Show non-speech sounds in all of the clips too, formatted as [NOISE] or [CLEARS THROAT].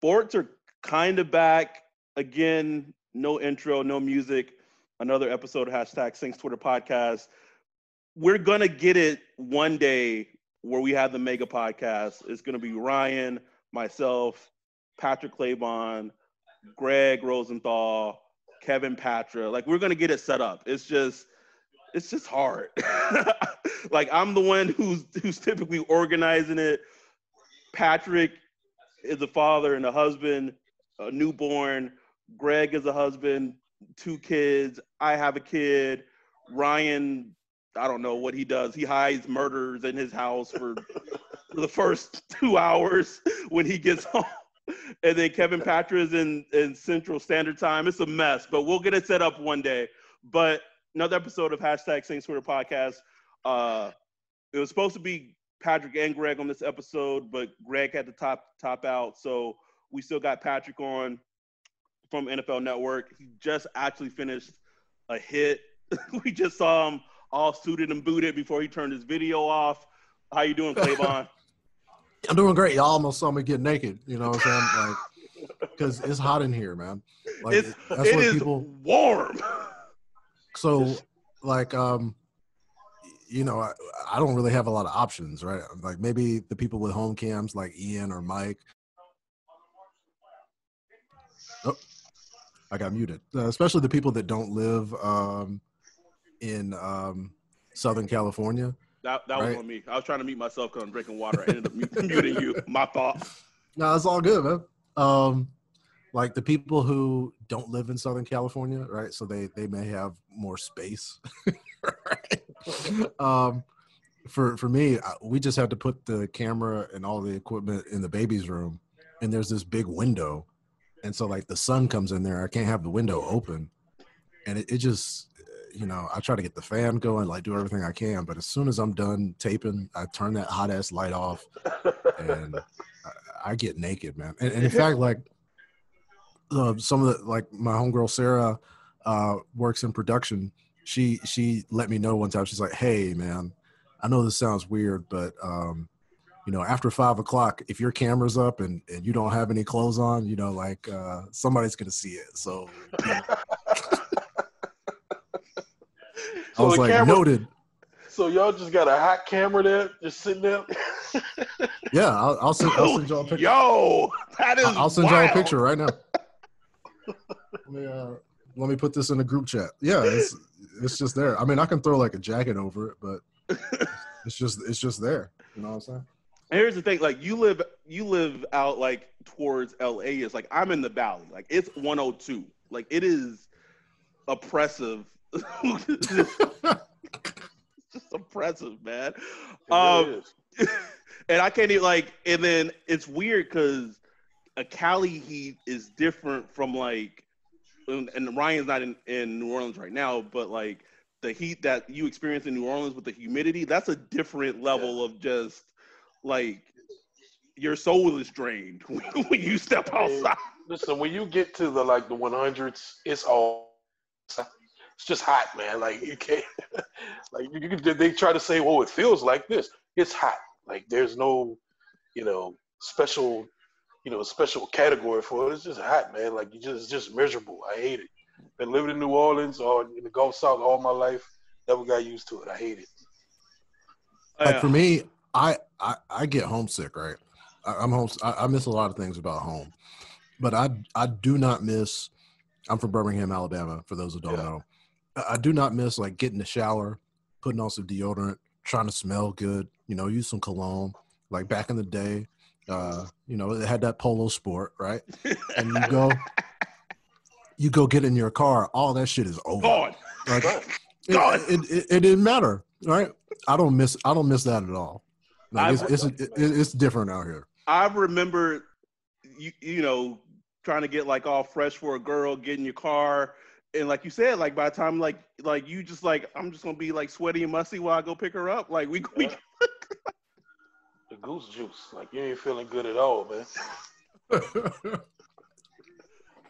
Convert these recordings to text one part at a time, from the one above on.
Sports are kind of back again. No intro, no music. Another episode of hashtag Saints Twitter podcast. We're gonna get it one day where we have the mega podcast. It's gonna be Ryan, myself, Patrick Claybon, Greg Rosenthal, Kevin Patra. Like we're gonna get it set up. It's just it's just hard. [LAUGHS] like I'm the one who's who's typically organizing it. Patrick is a father and a husband, a newborn. Greg is a husband, two kids. I have a kid. Ryan, I don't know what he does. He hides murders in his house for, [LAUGHS] for the first two hours when he gets [LAUGHS] home. And then Kevin Patra is in, in Central Standard Time. It's a mess, but we'll get it set up one day. But another episode of hashtag Saints Twitter podcast. Uh, it was supposed to be Patrick and Greg on this episode, but Greg had to top top out, so we still got Patrick on from NFL Network. He just actually finished a hit. [LAUGHS] we just saw him all suited and booted before he turned his video off. How you doing, Claybon? [LAUGHS] I'm doing great. Y'all almost saw me get naked. You know what I'm saying? Like, because it's hot in here, man. Like, it's, that's it what is people, warm. So, [LAUGHS] like, um, you know, I, I don't really have a lot of options, right? Like maybe the people with home cams, like Ian or Mike. Oh, I got muted. Uh, especially the people that don't live um, in um, Southern California. That, that right? was on me. I was trying to mute myself because I'm drinking water. I ended up [LAUGHS] muting you. My fault. No, it's all good, man. Um, like the people who don't live in Southern California, right? So they they may have more space. [LAUGHS] right? um, for for me, we just had to put the camera and all the equipment in the baby's room, and there's this big window, and so like the sun comes in there. I can't have the window open, and it, it just you know I try to get the fan going, like do everything I can. But as soon as I'm done taping, I turn that hot ass light off, and I, I get naked, man. And, and in [LAUGHS] fact, like uh, some of the like my homegirl Sarah uh, works in production. She she let me know one time. She's like, "Hey, man, I know this sounds weird, but um, you know, after five o'clock, if your camera's up and, and you don't have any clothes on, you know, like uh, somebody's gonna see it. So, you know. [LAUGHS] so I was like, camera, noted. So y'all just got a hot camera there, just sitting there. yeah, I'll, I'll, send, I'll send y'all a [LAUGHS] picture. Yo, that is. I'll send wild. y'all a picture right now let me uh, let me put this in a group chat. Yeah, it's it's just there. I mean, I can throw like a jacket over it, but [LAUGHS] it's just it's just there. You know what I'm saying? Here's the thing: like you live you live out like towards LA. It's like I'm in the valley. Like it's 102. Like it is oppressive. [LAUGHS] just, just oppressive, man. Um, [LAUGHS] and I can't even like. And then it's weird because a Cali heat is different from like, and Ryan's not in, in New Orleans right now, but like the heat that you experience in New Orleans with the humidity, that's a different level yeah. of just like your soul is drained [LAUGHS] when you step outside. Listen, when you get to the like the 100s, it's all it's just hot, man. Like you can't [LAUGHS] like you can, they try to say, "Well, it feels like this." It's hot. Like there's no, you know, special you know, a special category for it. It's just hot, man. Like you just it's just miserable. I hate it. Been living in New Orleans or in the Gulf South all my life. Never got used to it. I hate it. Like for me, I I, I get homesick, right? I, am home. I, I, miss a lot of things about home, but I I do not miss. I'm from Birmingham, Alabama. For those who don't yeah. know, I do not miss like getting the shower, putting on some deodorant, trying to smell good. You know, use some cologne. Like back in the day, uh, you know, it had that polo sport, right? [LAUGHS] And you go, you go get in your car, all that shit is over. Gone. Like, Gone. It, it, it, it, didn't matter, right? I don't miss, I don't miss that at all. Like, it's, it's, it's different out here. I remember you you know trying to get like all fresh for a girl, get in your car, and like you said, like by the time like like you just like I'm just gonna be like sweaty and musty while I go pick her up. Like we we. [LAUGHS] The goose juice. Like you ain't feeling good at all, man. [LAUGHS]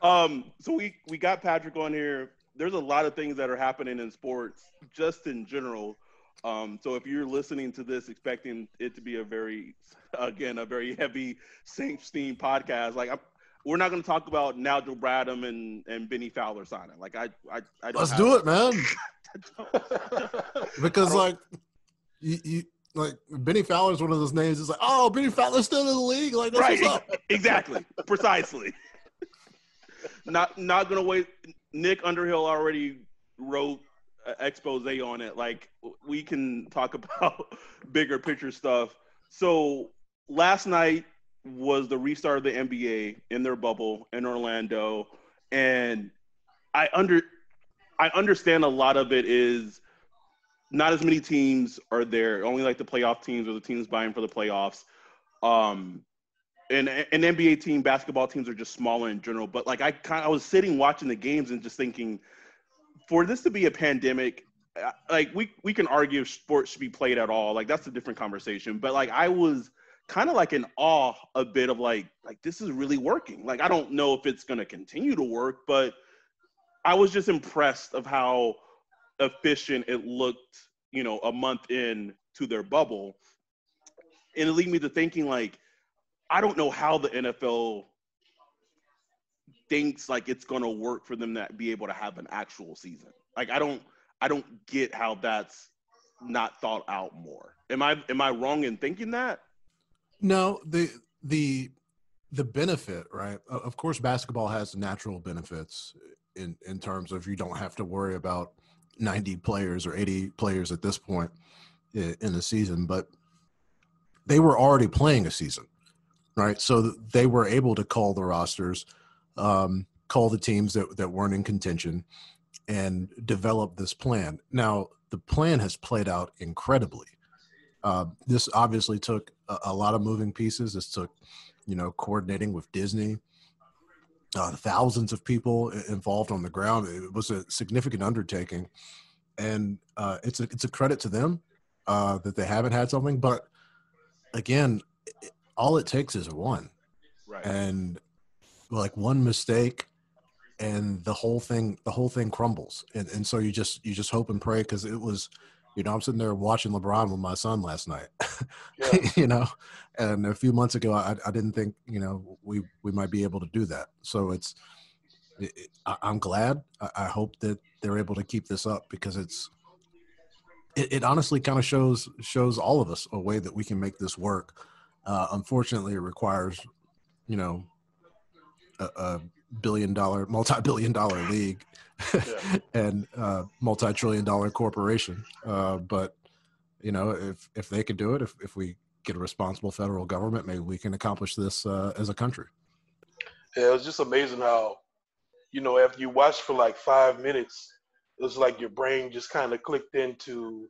Um, so we we got Patrick on here. There's a lot of things that are happening in sports, just in general. Um, so if you're listening to this expecting it to be a very, again, a very heavy Saints themed podcast, like I'm, we're not going to talk about Nigel Bradham and and Bennie Fowler signing. Like I I, I don't Let's do it, man. [LAUGHS] Because I don't- like you, you like Bennie Fowler is one of those names. It's like, oh, Bennie Fowler's still in the league. Like, that's Right, exactly, [LAUGHS] precisely. [LAUGHS] not not gonna wait. Nick Underhill already wrote an expose on it. Like we can talk [LAUGHS] about bigger picture stuff. So last night was the restart of the NBA in their bubble in Orlando, and I under I understand a lot of it is not as many teams are there. Only like the playoff teams or the teams buying for the playoffs. Um, and an NBA team, basketball teams are just smaller in general. But like I kind, I was sitting watching the games and just thinking, for this to be a pandemic, like we we can argue if sports should be played at all. Like that's a different conversation. But like I was kind of like in awe a bit of like like this is really working. Like I don't know if it's going to continue to work, but I was just impressed of how efficient it looked. You know, a month in to their bubble, and it lead me to thinking like I don't know how the NFL thinks like it's to work for them to be able to have an actual season. Like I don't I don't get how that's not thought out more. Am I am I wrong in thinking that? No, the the the benefit, right? Of course, basketball has natural benefits in in terms of you don't have to worry about ninety players or eighty players at this point in the season, but they were already playing a season, right? So they were able to call the rosters, um, call the teams that that weren't in contention, and develop this plan. Now, the plan has played out incredibly. Uh, this obviously took a, a lot of moving pieces. This took, you know, coordinating with Disney, uh, thousands of people involved on the ground. It was a significant undertaking, and uh, it's a it's a credit to them uh, that they haven't had something. But again, it, all it takes is one, Right. and like one mistake and the whole thing the whole thing crumbles and and so you just you just hope and pray because it was you know i'm sitting there watching lebron with my son last night [LAUGHS] Yeah. you know and a few months ago I, I didn't think you know we we might be able to do that. So it's it, it- I, i'm glad. I, I hope that they're able to keep this up because it's it, it honestly kind of shows shows all of us a way that we can make this work. Uh, unfortunately it requires you know a, a billion dollar multi-billion dollar league Yeah. [LAUGHS] and uh, multi-trillion dollar corporation uh, but you know if if they could do it if, if we get a responsible federal government maybe we can accomplish this uh, as a country Yeah, it was just amazing how, you know, after you watch for like five minutes, it was like your brain just kind of clicked into,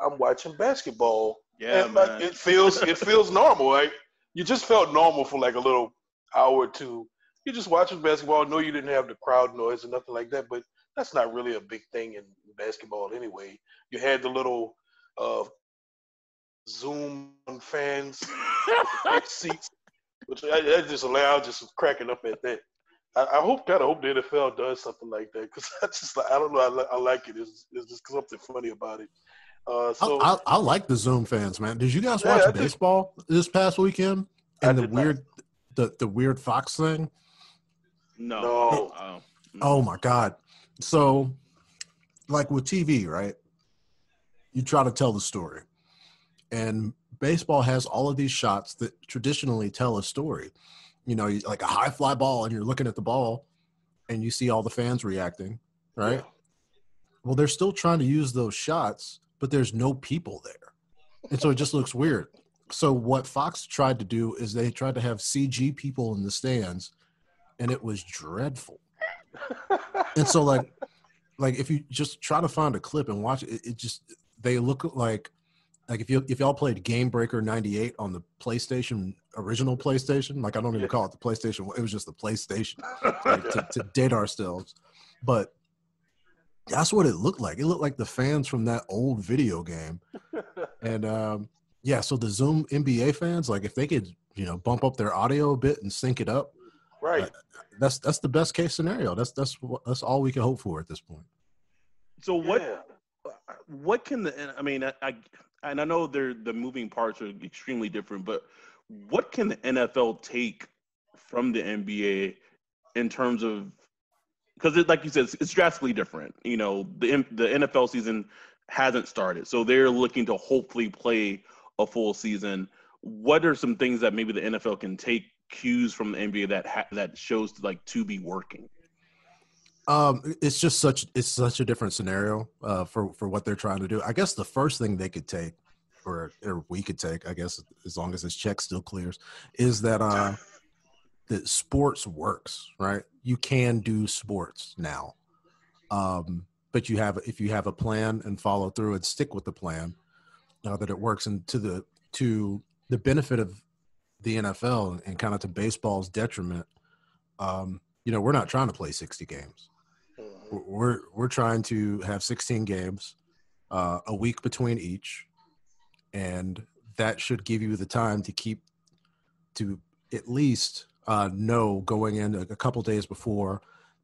I'm watching basketball. yeah, and like, it feels it feels normal. Like you just felt normal for like a little hour or two. You just watching basketball. No, you didn't have the crowd noise or nothing like that, but that's not really a big thing in basketball anyway. You had the little uh, Zoom fans with the fake seats, which I, I just allowed just cracking up at that. I, I hope, kind of hope the NFL does something like that because [LAUGHS] I just, I don't know, I, li- I like it. It's, it's just something funny about it. Uh, so I, I, I like the zoom fans man did you guys Yeah, watch I did. baseball this past weekend I and the did not. weird the, the weird fox thing no. No. Oh. Oh my God. So, like with TV, right? You try to tell the story. And baseball has all of these shots that traditionally tell a story. You know, like a high fly ball, and you're looking at the ball and you see all the fans reacting, right? Yeah. Well, they're still trying to use those shots, but there's no people there. And so it just looks weird. So, what Fox tried to do is they tried to have CG people in the stands, and it was dreadful and so like like if you just try to find a clip and watch it it just they look like like if you if y'all played GameBreaker '98 on the PlayStation original PlayStation, like I don't even call it the PlayStation, it was just the PlayStation [LAUGHS] like, to, to date ourselves. But that's what it looked like. It looked like the fans from that old video game. [LAUGHS] And um, yeah, so the Zoom NBA fans, like if they could, you know, bump up their audio a bit and sync it up, right. that's that's the best case scenario. That's that's what- that's all we can hope for at this point. So what Yeah. what can the I mean I, I and I know they're the moving parts are extremely different, but what can the NFL take from the NBA in terms of because it, like you said, it's, it's drastically different. You know, the the NFL season hasn't started, so they're looking to hopefully play a full season. What are some things that maybe the NFL can take cues from the NBA that ha- that shows like to be working? Um, it's just such it's such a different scenario uh, for for what they're trying to do. I guess the first thing they could take, or or we could take, I guess as long as this check still clears, is that uh, that sports works, right? You can do sports now, um, but you have if you have a plan and follow through and stick with the plan, uh, that it works. And to the to the benefit of the NFL and kind of to baseball's detriment, um, you know, we're not trying to play sixty games Mhm. we're we're trying to have 16 games uh, a week between each and that should give you the time to keep to at least uh, know going in a, a couple days before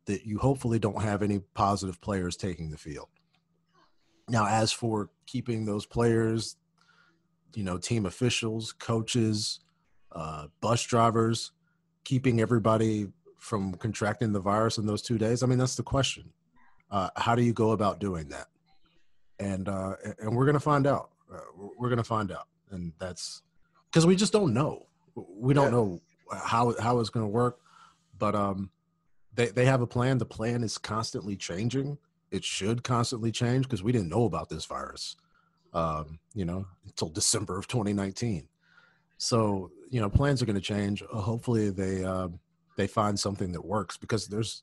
that you hopefully don't have any positive players taking the field now as for keeping those players you know team officials coaches uh, bus drivers keeping everybody from contracting the virus in those two days? I mean, that's the question. Uh, how do you go about doing that? And uh, and we're gonna find out. Uh, we're gonna find out, and that's because we just don't know. We don't Yeah. know how how it's gonna work, but um, they they have a plan. The plan is constantly changing. It should constantly change because we didn't know about this virus, um, you know, until December of 2019. So you know, plans are going to change. Uh, hopefully, they um, they find something that works because there's,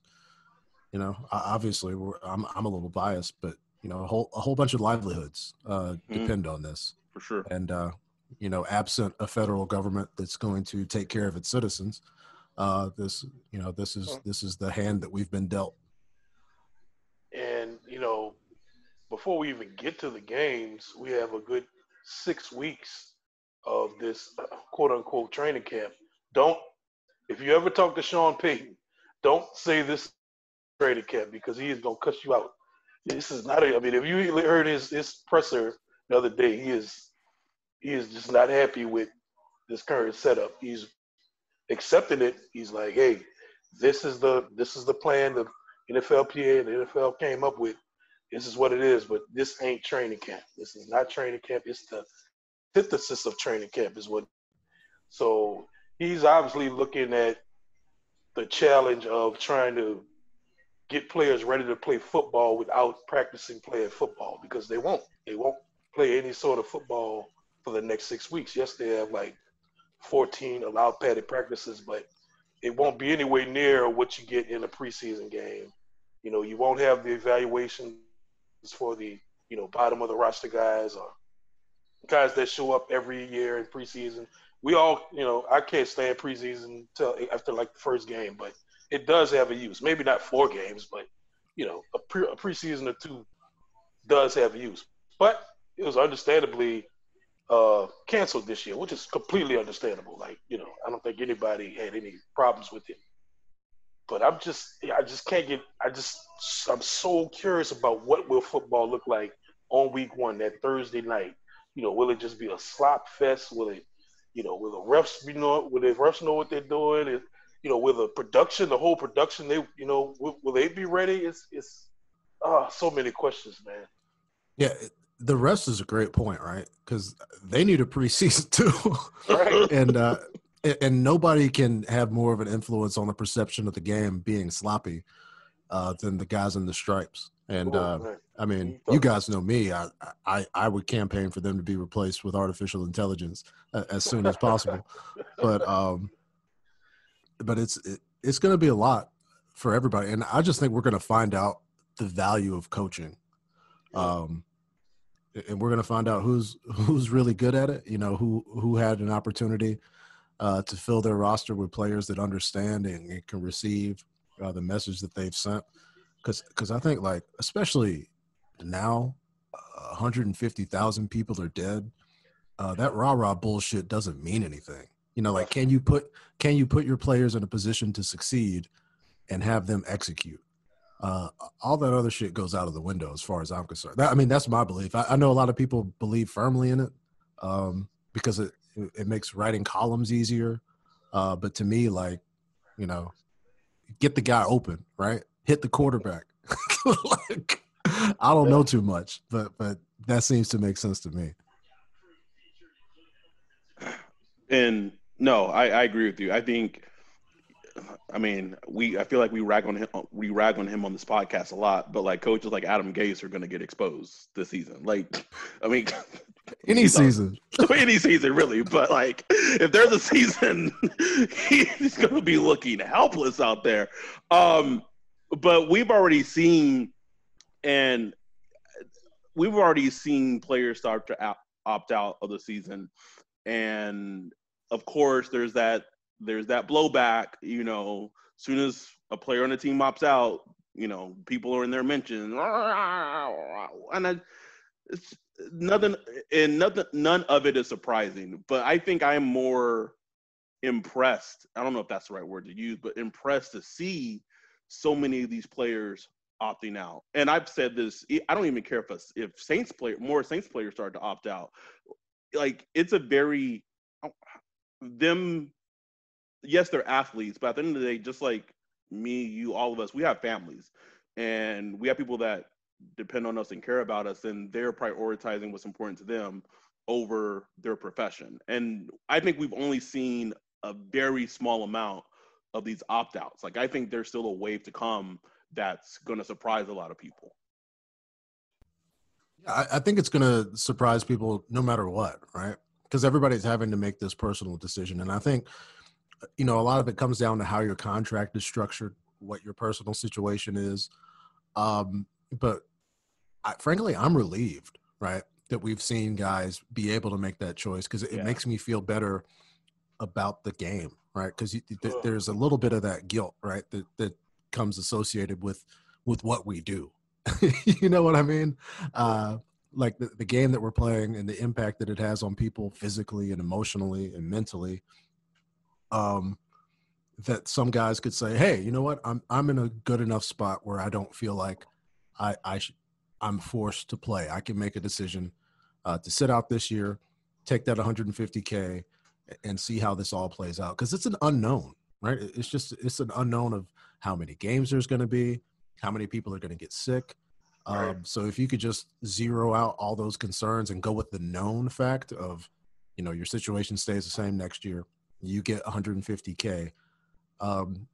you know, obviously we're, I'm I'm a little biased, but you know, a whole a whole bunch of livelihoods uh, Mhm. depend on this, For sure. and uh, you know, absent a federal government that's going to take care of its citizens, uh, this you know, this is this is the hand that we've been dealt. And you know, before we even get to the games, we have a good six weeks of this uh, quote unquote training camp. Don't, if you ever talk to Sean Payton, don't say this training camp because he is gonna cuss you out. This is not. A, I mean, if you heard his his presser the other day, he is he is just not happy with this current setup. He's accepting it. He's like, hey, this is the this is the plan the NFLPA and the NFL came up with. This is what it is, but this ain't training camp. This is not training camp. It's the antithesis of training camp, is what. So he's obviously looking at the challenge of trying to get players ready to play football without practicing playing football because they won't. They won't play any sort of football for the next six weeks. Yes, they have like 14 allowed padded practices, but it won't be anywhere near what you get in a preseason game. You know, you won't have the evaluations for the, you know, bottom of the roster guys or guys that show up every year in preseason. We all, you know, I can't stand preseason until after like the first game, but it does have a use. Maybe not four games, but you know, a, pre, a preseason or two does have a use. But it was understandably uh, canceled this year, which is completely understandable. Like, you know, I don't think anybody had any problems with it. But I'm just, I just can't get. I just, I'm so curious about what will football look like on week one, that Thursday night. You know, will it just be a slop fest? Will it, you know, will the refs be know? Will the refs know what they're doing? Is, you know, will the production, the whole production, they, you know, will, will they be ready? It's, it's, ah, so many questions, man. Yeah, the rest is a great point, right? Because they need a preseason [LAUGHS] too. Right. and uh and nobody can have more of an influence on the perception of the game being sloppy uh than the guys in the stripes and uh i mean You you guys know me. I i i would campaign for them to be replaced with artificial intelligence uh, as soon as possible. But um but it's it, it's going to be a lot for everybody. And i just think we're going to find out the value of coaching. Um and we're going to find out who's who's really good at it. You know, who who had an opportunity uh, to fill their roster with players that understand and, and can receive uh, the message that they've sent. Because because I think like especially now, uh, 150,000 people are dead. Uh, that rah rah bullshit doesn't mean anything. You know, like can you put can you put your players in a position to succeed and have them execute? uh, all that other shit goes out of the window as far as I'm concerned. That, I mean, that's my belief. I, I, know a lot of people believe firmly in it um, because it it makes writing columns easier. Uh, but to me, like, you know, get the guy open, right? Hit the quarterback. [LAUGHS] like, I don't know too much, but but that seems to make sense to me. And no, I, I agree with you. I think I mean, we I feel like we rag on him we rag on him on this podcast a lot, but like coaches like Adam Gase are going to get exposed this season. Like, I mean, [LAUGHS] any season, [LAUGHS] any season really. But like, if there's a season, he's going to be looking helpless out there. Um, but we've already seen, and we've already seen players start to opt out of the season, and of course, there's that there's that blowback. You know, as soon as a player on the team opts out, you know, people are in their mentions, and I, it's nothing, and nothing, none of it is surprising. But I think I'm more impressed. I don't know if that's the right word to use, but impressed to see so many of these players opting out. And I've said this. I don't even care if a, if Saints player more Saints players start to opt out. Like it's a very oh, them yes, they're athletes, but at the end of the day, just like me, you, all of us, we have families, and we have people that depend on us and care about us, and they're prioritizing what's important to them over their profession. And I think we've only seen a very small amount of these opt outs. Like I think there's still a wave to come that's going to surprise a lot of people. I, I think it's going to surprise people no matter what, right? Because everybody's having to make this personal decision, and I think you know, a lot of it comes down to how your contract is structured, what your personal situation is. Um, but I, frankly, I'm relieved, right, that we've seen guys be able to make that choice because it, yeah. it, makes me feel better about the game, right? Because th- there's a little bit of that guilt, right, that that comes associated with with what we do. [LAUGHS] you know what I mean? Uh, like the, the game that we're playing and the impact that it has on people physically and emotionally and mentally um, that some guys could say, "Hey, you know what? I'm I'm in a good enough spot where I don't feel like I I sh- I'm forced to play. I can make a decision uh, to sit out this year, take that 150k, and see how this all plays out because it's an unknown, right? It's just it's an unknown of how many games there's going to be, how many people are going to get sick. Right. Um, so if you could just zero out all those concerns and go with the known fact of, you know, your situation stays the same next year you get 150k. Um,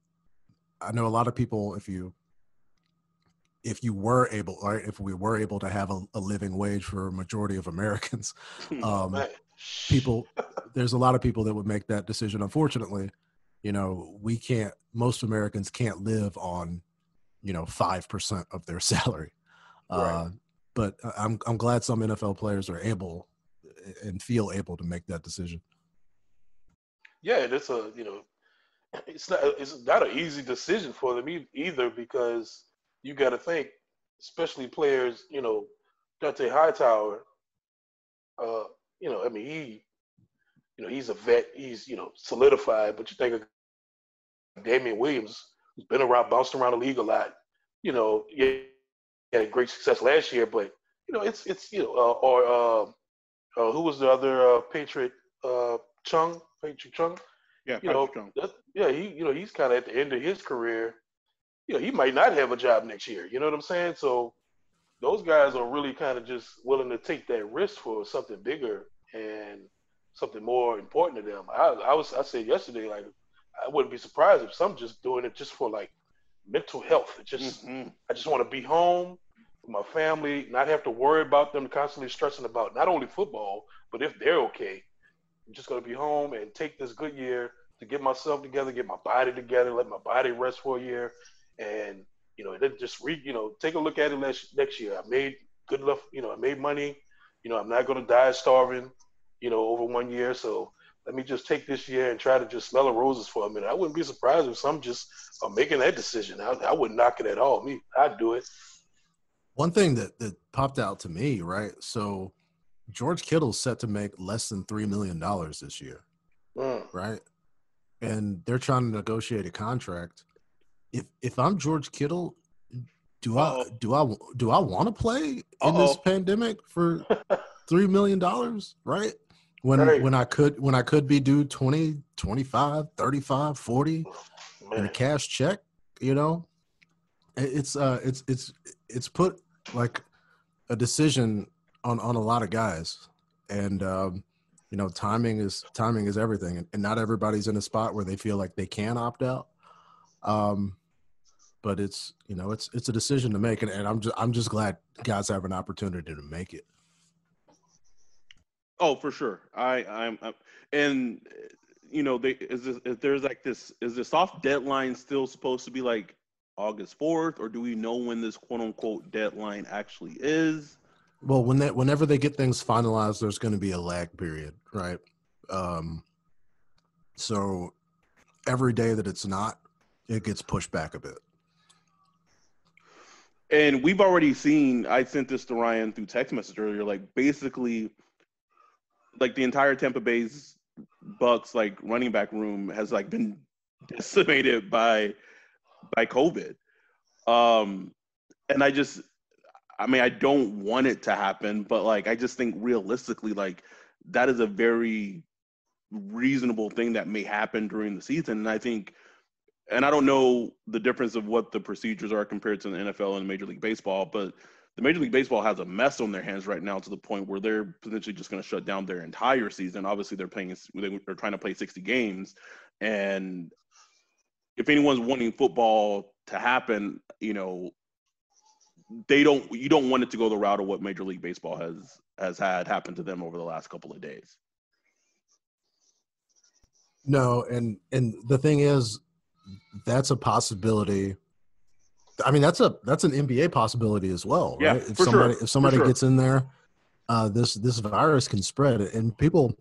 I know a lot of people. If you if you were able, right, if we were able to have a, a living wage for a majority of Americans, [LAUGHS] um, people, there's a lot of people that would make that decision. Unfortunately, you know, we can't. Most Americans can't live on, you know, five percent of their [LAUGHS] salary. Right. Uh, but I'm I'm glad some NFL players are able and feel able to make that decision yeah, it's a you know, [CLEARS THROAT] it's not it's not an easy decision for them either because you got to think, especially players, you know, Dont'a Hightower. Uh, you know, I mean, he, you know, he's a vet. He's you know solidified. But you think of Damien Williams, who's been around, bounced around the league a lot. You know, yeah, had a great success last year, but you know, it's it's you know, uh, or uh, uh, who was the other uh, Patriot? Uh, Chung, Patrick Chung. Yeah, you know, Chung. yeah, he you know he's kind of at the end of his career. You know, he might not have a job next year. You know what I'm saying? So those guys are really kind of just willing to take that risk for something bigger and something more important to them. I, I was I said yesterday like I wouldn't be surprised if some just doing it just for like mental health. It just mm-hmm. I just want to be home with my family, not have to worry about them constantly stressing about not only football, but if they're okay. I'm just gonna be home and take this good year to get myself together, get my body together, let my body rest for a year, and you know, then just re, you know, take a look at it next next year. I made good enough, you know, I made money, You know, I'm not to die starving. You know, over one year, so let me just take this year and try to just smell the roses for a minute. I wouldn't be surprised if some just are making that decision. I, I wouldn't knock it at all. Me, I'd do it. One thing that that popped out to me, right? So George Kittle's set to make less than three million dollars this year, Mm. right? And they're trying to negotiate a contract. If if I'm George Kittle, do I Uh-oh. do I do I want to play in this Uh-oh. pandemic for [LAUGHS] three million dollars, right? When when I could when I could be due 20, 25, 35, 40 in a cash check, you know? It's uh it's it's it's put like a decision on on a lot of guys. And um you know, timing is timing is everything and, and not everybody's in a spot where they feel like they can opt out. Um but it's you know it's it's a decision to make and, and I'm just I'm just glad guys have an opportunity to make it. Oh, for sure. I, I'm, I'm and you know, they is this is there's like this is the soft deadline still supposed to be like August fourth, or do we know when this quote unquote deadline actually is? Well, when that whenever they get things finalized, there's going to be a lag period, right? Um, so every day that it's not, it gets pushed back a bit. And we've already seen. I sent this to Ryan through text message earlier. Like basically, like the entire Tampa Bay's Bucks like running back room has like been [LAUGHS] decimated by by COVID. Um, and I just, I mean, I don't want it to happen, but like I just think realistically, like that is a very reasonable thing that may happen during the season. And I think and I don't know the difference of what the procedures are compared to the NFL and Major League Baseball, but the Major League Baseball has a mess on their hands right now to the point where they're potentially just going to shut down their entire season. Obviously, they're playing, they're trying to play 60 games, and if anyone's wanting football to happen, you know, they don't. You don't want it to go the route of what Major League Baseball has has had happen to them over the last couple of days. No, and and the thing is, that's a possibility. I mean, that's a that's an NBA possibility as well, Yeah, right? If for sure, somebody if somebody sure. gets in there, uh, this this virus can spread, and people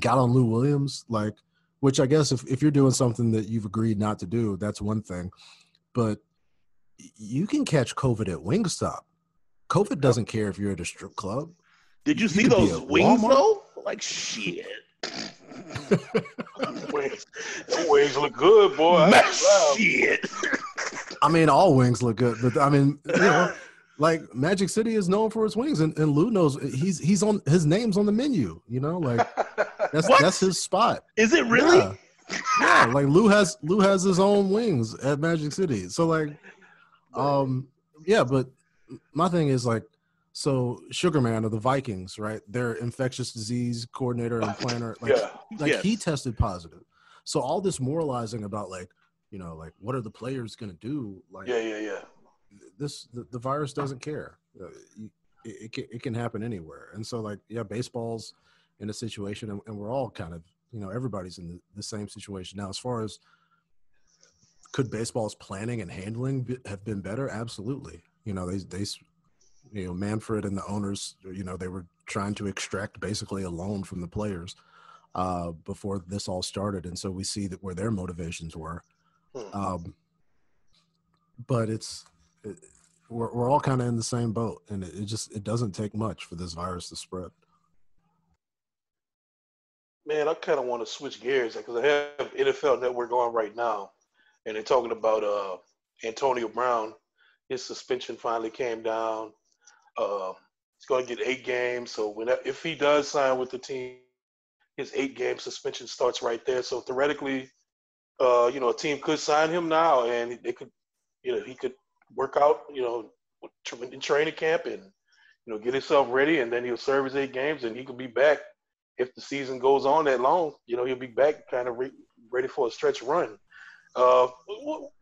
got on Lou Williams, like, which I guess if if you're doing something that you've agreed not to do, that's one thing, but you can catch COVID at Wingstop. COVID doesn't care if you're at a strip club. Did you You see those wings Walmart. though? Like shit. [LAUGHS] [LAUGHS] wings, the wings look good, boy. I Man, ain't lying. [LAUGHS] shit. I mean, all wings look good, but I mean, you know, like Magic City is known for its wings, and, and Lou knows he's he's on his name's on the menu. You know, like that's What? that's his spot. Is it really? Yeah. Yeah, like Lou has Lou has his own wings at Magic City. So like, um, yeah, but my thing is like, so Sugarman of the Vikings, right? Their infectious disease coordinator and planner, like, yeah, like he tested positive. So all this moralizing about like, you know, like what are the players gonna do? Like, yeah, yeah, yeah. this the, the virus doesn't care. Uh, It, it, can, it can happen anywhere, and so like yeah, baseball's in a situation, and, and we're all kind of you know everybody's in the, the same situation now. As far as could baseball's planning and handling have been better? Absolutely. You know they they you know Manfred and the owners you know they were trying to extract basically a loan from the players uh, before this all started, and so we see that where their motivations were. Hmm. Um, but it's it, we're, we're all kind of in the same boat and it, it just it doesn't take much for this virus to spread Man, I kind of want to switch gears because I have NFL Network on right now, and they're talking about uh, Antonio Brown. His suspension finally came down. Uh, he's going to get eight games. So when if he does sign with the team, his eight game suspension starts right there. So theoretically, uh, you know, a team could sign him now, and they could, you know, he could work out, you know, in training camp and you know get himself ready, and then he'll serve his eight games, and he could be back if the season goes on that long, you know, he'll be back kind of re- ready for a stretch run. Uh,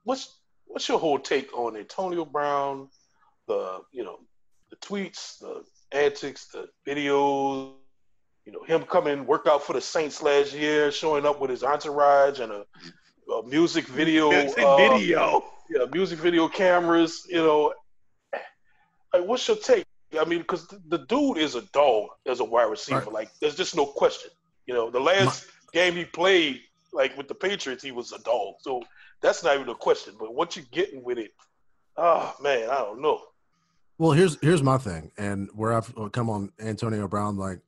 what's what's your whole take on Antonio Brown? The you know the tweets, the antics, the videos. You know him coming work out for the Saints last year, showing up with his entourage and a, a music video. Music uh, video. yeah, music video cameras. You know, like what's your take? I mean, because the dude is a dog as a wide receiver. Right. Like, there's just no question. You know, the last game he played, like with the Patriots, he was a dog. So that's not even a question. But what you're getting with it, oh man, I don't know. Well, here's here's my thing, and where I've uh, come on Antonio Brown, like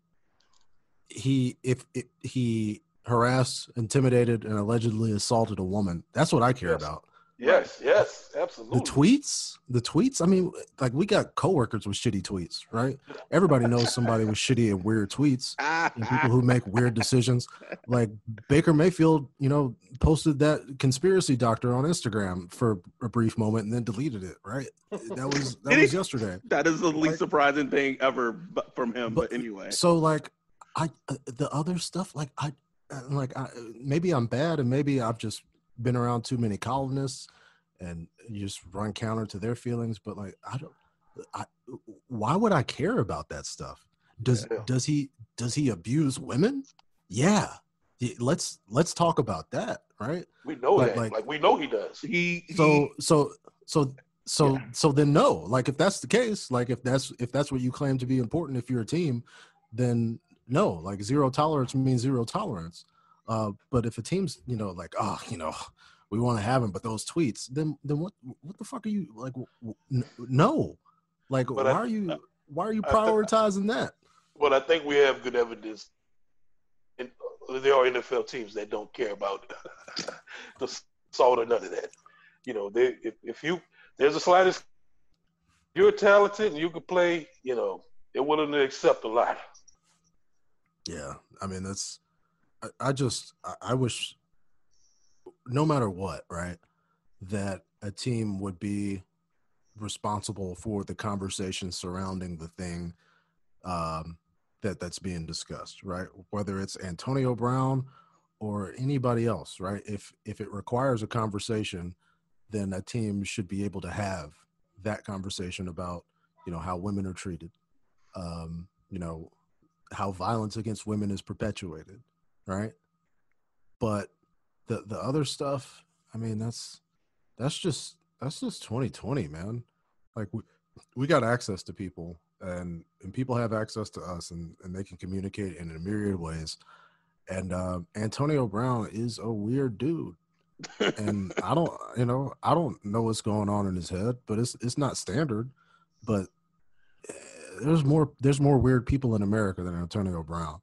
he if, if he harassed, intimidated, and allegedly assaulted a woman, that's what I care Yes. about. Yes, yes, absolutely. The tweets, the tweets. I mean, like we got coworkers with shitty tweets, right? Everybody knows somebody with shitty and weird tweets, and people who make weird [LAUGHS] decisions. Like Baker Mayfield, you know, posted that conspiracy doctor on Instagram for a brief moment and then deleted it. Right? That was [LAUGHS] that was yesterday. that is the least Like- surprising thing ever from him. But, But- anyway, So like, I uh, the other stuff, like I, like I, maybe I'm bad, and maybe I've just been around too many colonists, and you just run counter to their feelings. But like, I don't. I, why would I care about that stuff? Does Yeah. does he does he abuse women? Yeah. Let's let's talk about that, right? We know Like- that. like- Like, we know he does. he, he So so so so Yeah. so then no. Like if that's the case, like if that's if that's what you claim to be important if you're a team, then no. Like zero tolerance means zero tolerance. Uh, but if a team's you know like oh you know we want to have him, but those tweets, then then what what the fuck are you like? w- w- n- No, like But why I- are you why are you I prioritizing that? But I think we have good evidence. And there are NFL teams that don't care about [LAUGHS] the salt or none of that. You know, they if, if you there's a slightest you're talented and you can play, you know, they're willing to accept a lot. Yeah, I mean that's. I, I just I, I wish, no matter what, right, that a team would be responsible for the conversation surrounding the thing um, that that's being discussed, right? Whether it's Antonio Brown or anybody else, right? If if it requires a conversation, then a team should be able to have that conversation about you know how women are treated, um, you know how violence against women is perpetuated, right? But the the other stuff, I mean, that's that's just that's just 2020, man. Like we we got access to people and and people have access to us and and they can communicate in a myriad of ways. And uh, Antonio Brown is a weird dude. and I don't, [LAUGHS] you know, I don't know what's going on in his head, but it's it's not standard. But there's more there's more weird people in America than Antonio Brown.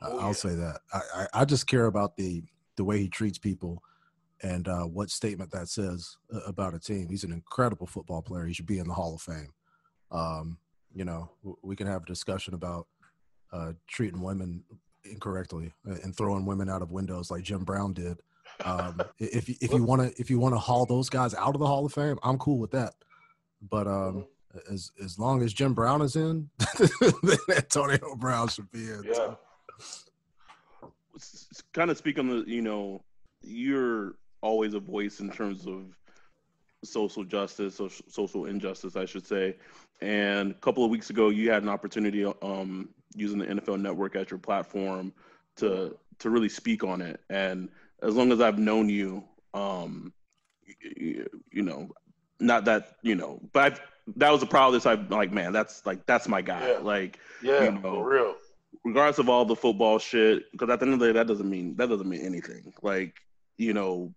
Oh, I'll yeah. say that. I, I I just care about the the way he treats people and uh, what statement that says uh, about a team. He's an incredible football player. He should be in the Hall of Fame. Um, you know, we can have a discussion about uh, treating women incorrectly uh, and throwing women out of windows like Jim Brown did. Um, [LAUGHS] if you- if you want to if you want to haul those guys out of the Hall of Fame, I'm cool with that. But um, as as long as Jim Brown is in, [LAUGHS] then Antonio Brown should be in. Yeah. kind of speak on the you know you're always a voice in terms of social justice social, social injustice i should say and a couple of weeks ago you had an opportunity um using the nfl network as your platform to to really speak on it and as long as i've known you um you, you know not that you know but I've, that was the proudest i'm like man that's like that's my guy Yeah. like Yeah, You know. for real. regardless of all the football shit, because at the end of the day, that doesn't mean that doesn't mean anything. Like, you know,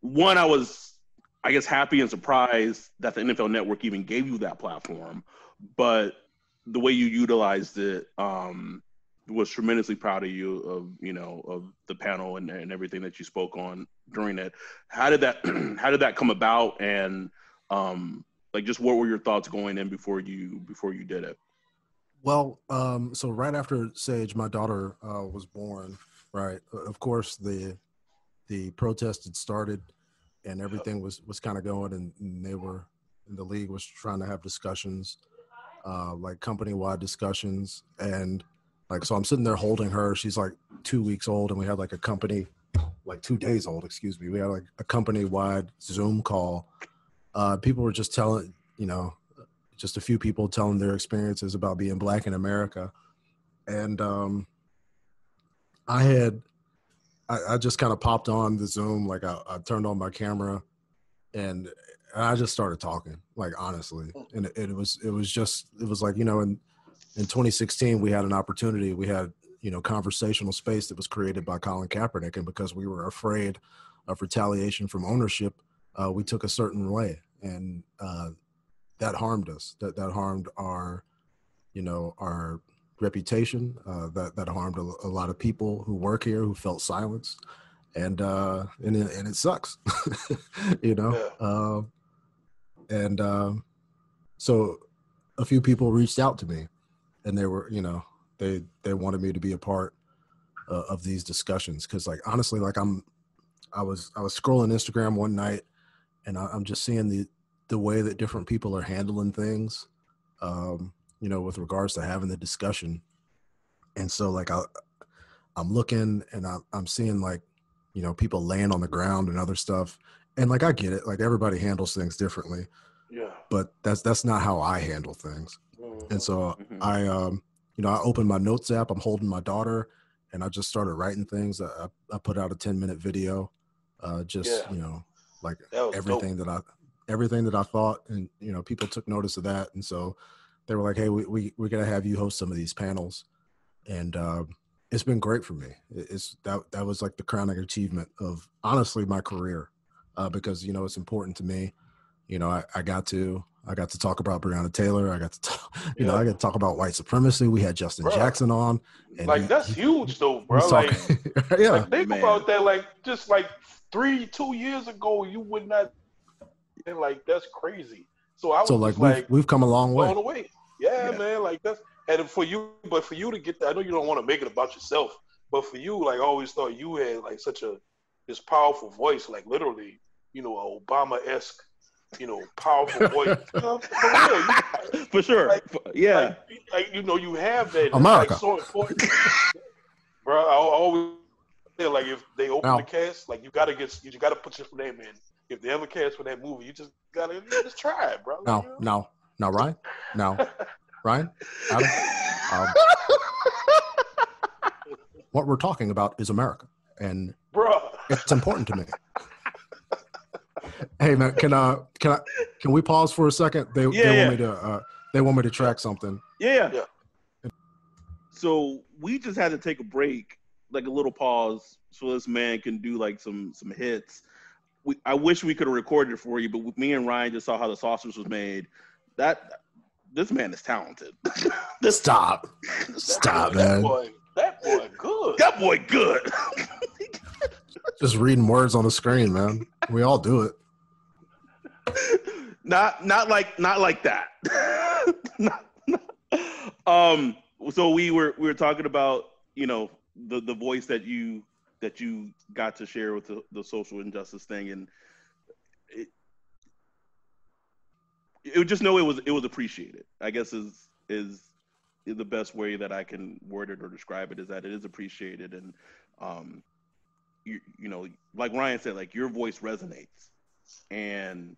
one, I was, I guess, happy and surprised that the NFL Network even gave you that platform, but the way you utilized it um, was tremendously proud of you of you know of the panel and, and everything that you spoke on during it. How did that [CLEARS THROAT] how did that come about and um, like just what were your thoughts going in before you before you did it? Well, um, so right after Sage, my daughter uh, was born. Right, of course the the protest had started, and everything was was kind of going, and, and they were the league was trying to have discussions, uh, like company wide discussions, and like so I'm sitting there holding her. She's like two weeks old, and we had like a company, like two days old, excuse me. We had like a company wide Zoom call. Uh, people were just telling, you know, just a few people telling their experiences about being black in America. And um, I had, I, I just kind of popped on the Zoom, like I, I turned on my camera, and I just started talking, like honestly, and it, it was it was just it was like you know in in 2016 we had an opportunity, we had you know conversational space that was created by Colin Kaepernick, and because we were afraid of retaliation from ownership, uh, we took a certain way, and uh, that harmed us. That that harmed our, you know, our reputation. Uh, that that harmed a, a, lot of people who work here who felt silenced, and uh, and it, and it sucks, [LAUGHS] you know. Yeah. Uh, and um, so, a few people reached out to me, and they were, you know, they they wanted me to be a part uh, of these discussions because, like, honestly, like I'm, I was I was scrolling Instagram one night, and I, I'm just seeing the the way that different people are handling things, um, you know, with regards to having the discussion. And so, like, I, I'm looking and I, I'm seeing like, you know, people laying on the ground and other stuff. And like, I get it. Like, everybody handles things differently, Yeah. but that's that's not how I handle things. And so, Mhm. I, um, you know, I opened my notes app. I'm holding my daughter, and I just started writing things. I, I put out a 10 minute video, uh, just Yeah. you know, like everything that I everything that I thought, and you know, people took notice of that, and so they were like, "Hey, we we we're gonna have you host some of these panels," and uh, it's been great for me. It's that that was like the crowning achievement of honestly my career, uh, because you know it's important to me. You know, I, I got to I got to talk about Breonna Taylor. I got to talk, [LAUGHS] you know I got to talk about white supremacy. We had Justin Bruh. Jackson on, and like he- that's huge though, he bro. Like, talking- [LAUGHS] yeah, like think Man. about that. Like just like three, two years ago, you would not. And like that's crazy. So I was so like just we've we've come a long way. blown away. Yeah, Yeah. man. Like that's and for you, but for you to get that, I know you don't want to make it about yourself, but for you, like I always thought you had like such a this powerful voice, like literally, you know, Obama esque, you know, powerful [LAUGHS] voice. You know, for real, you, [LAUGHS] For sure. Like- yeah. like, like you know, you have that. It's, America. Like, so important, bro. I always feel like if they open Now- the cast, like you gotta get, you gotta put your name in. If they ever cast for that movie, you just gotta you just try it, bro. No, You know? now, now, Ryan, no, Ryan, Adam, um, what we're talking about is America, and bro. it's important to me. hey man, can uh, can I, can we pause for a second? They, Yeah, they yeah. want me to, uh, they want me to track something. Yeah. Yeah. So we just had to take a break, like a little pause, so this man can do like some some hits. We, I wish we could have recorded it for you, but me and Ryan just saw how the sausage was made. That this man is talented. [LAUGHS] this Stop, [LAUGHS] stop, that man. boy, that boy, good. that boy good. [LAUGHS] Just reading words on the screen, man. We all do it. not not like not like that. Not- not- um. So we were we were talking about you know the the voice that you that you got to share with the, the social injustice thing and it, it just know it was it was appreciated. I guess is is the best way that I can word it or describe it is that it is appreciated and um you you know like Ryan said like your voice resonates and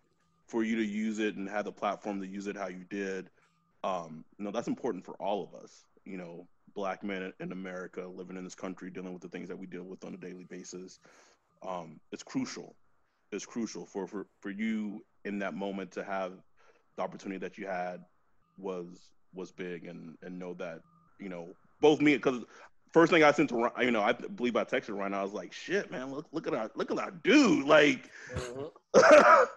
for you to use it and have the platform to use it how you did um you know that's important for all of us you know black men in america living in this country dealing with the things that we deal with on a daily basis um it's crucial it's crucial for for, for you in that moment to have the opportunity that you had was was big and and know that you know both me because first thing I sent to Ryan, you know I believe I texted Ryan I was like shit man look look at our look at our dude like Mhm. [LAUGHS]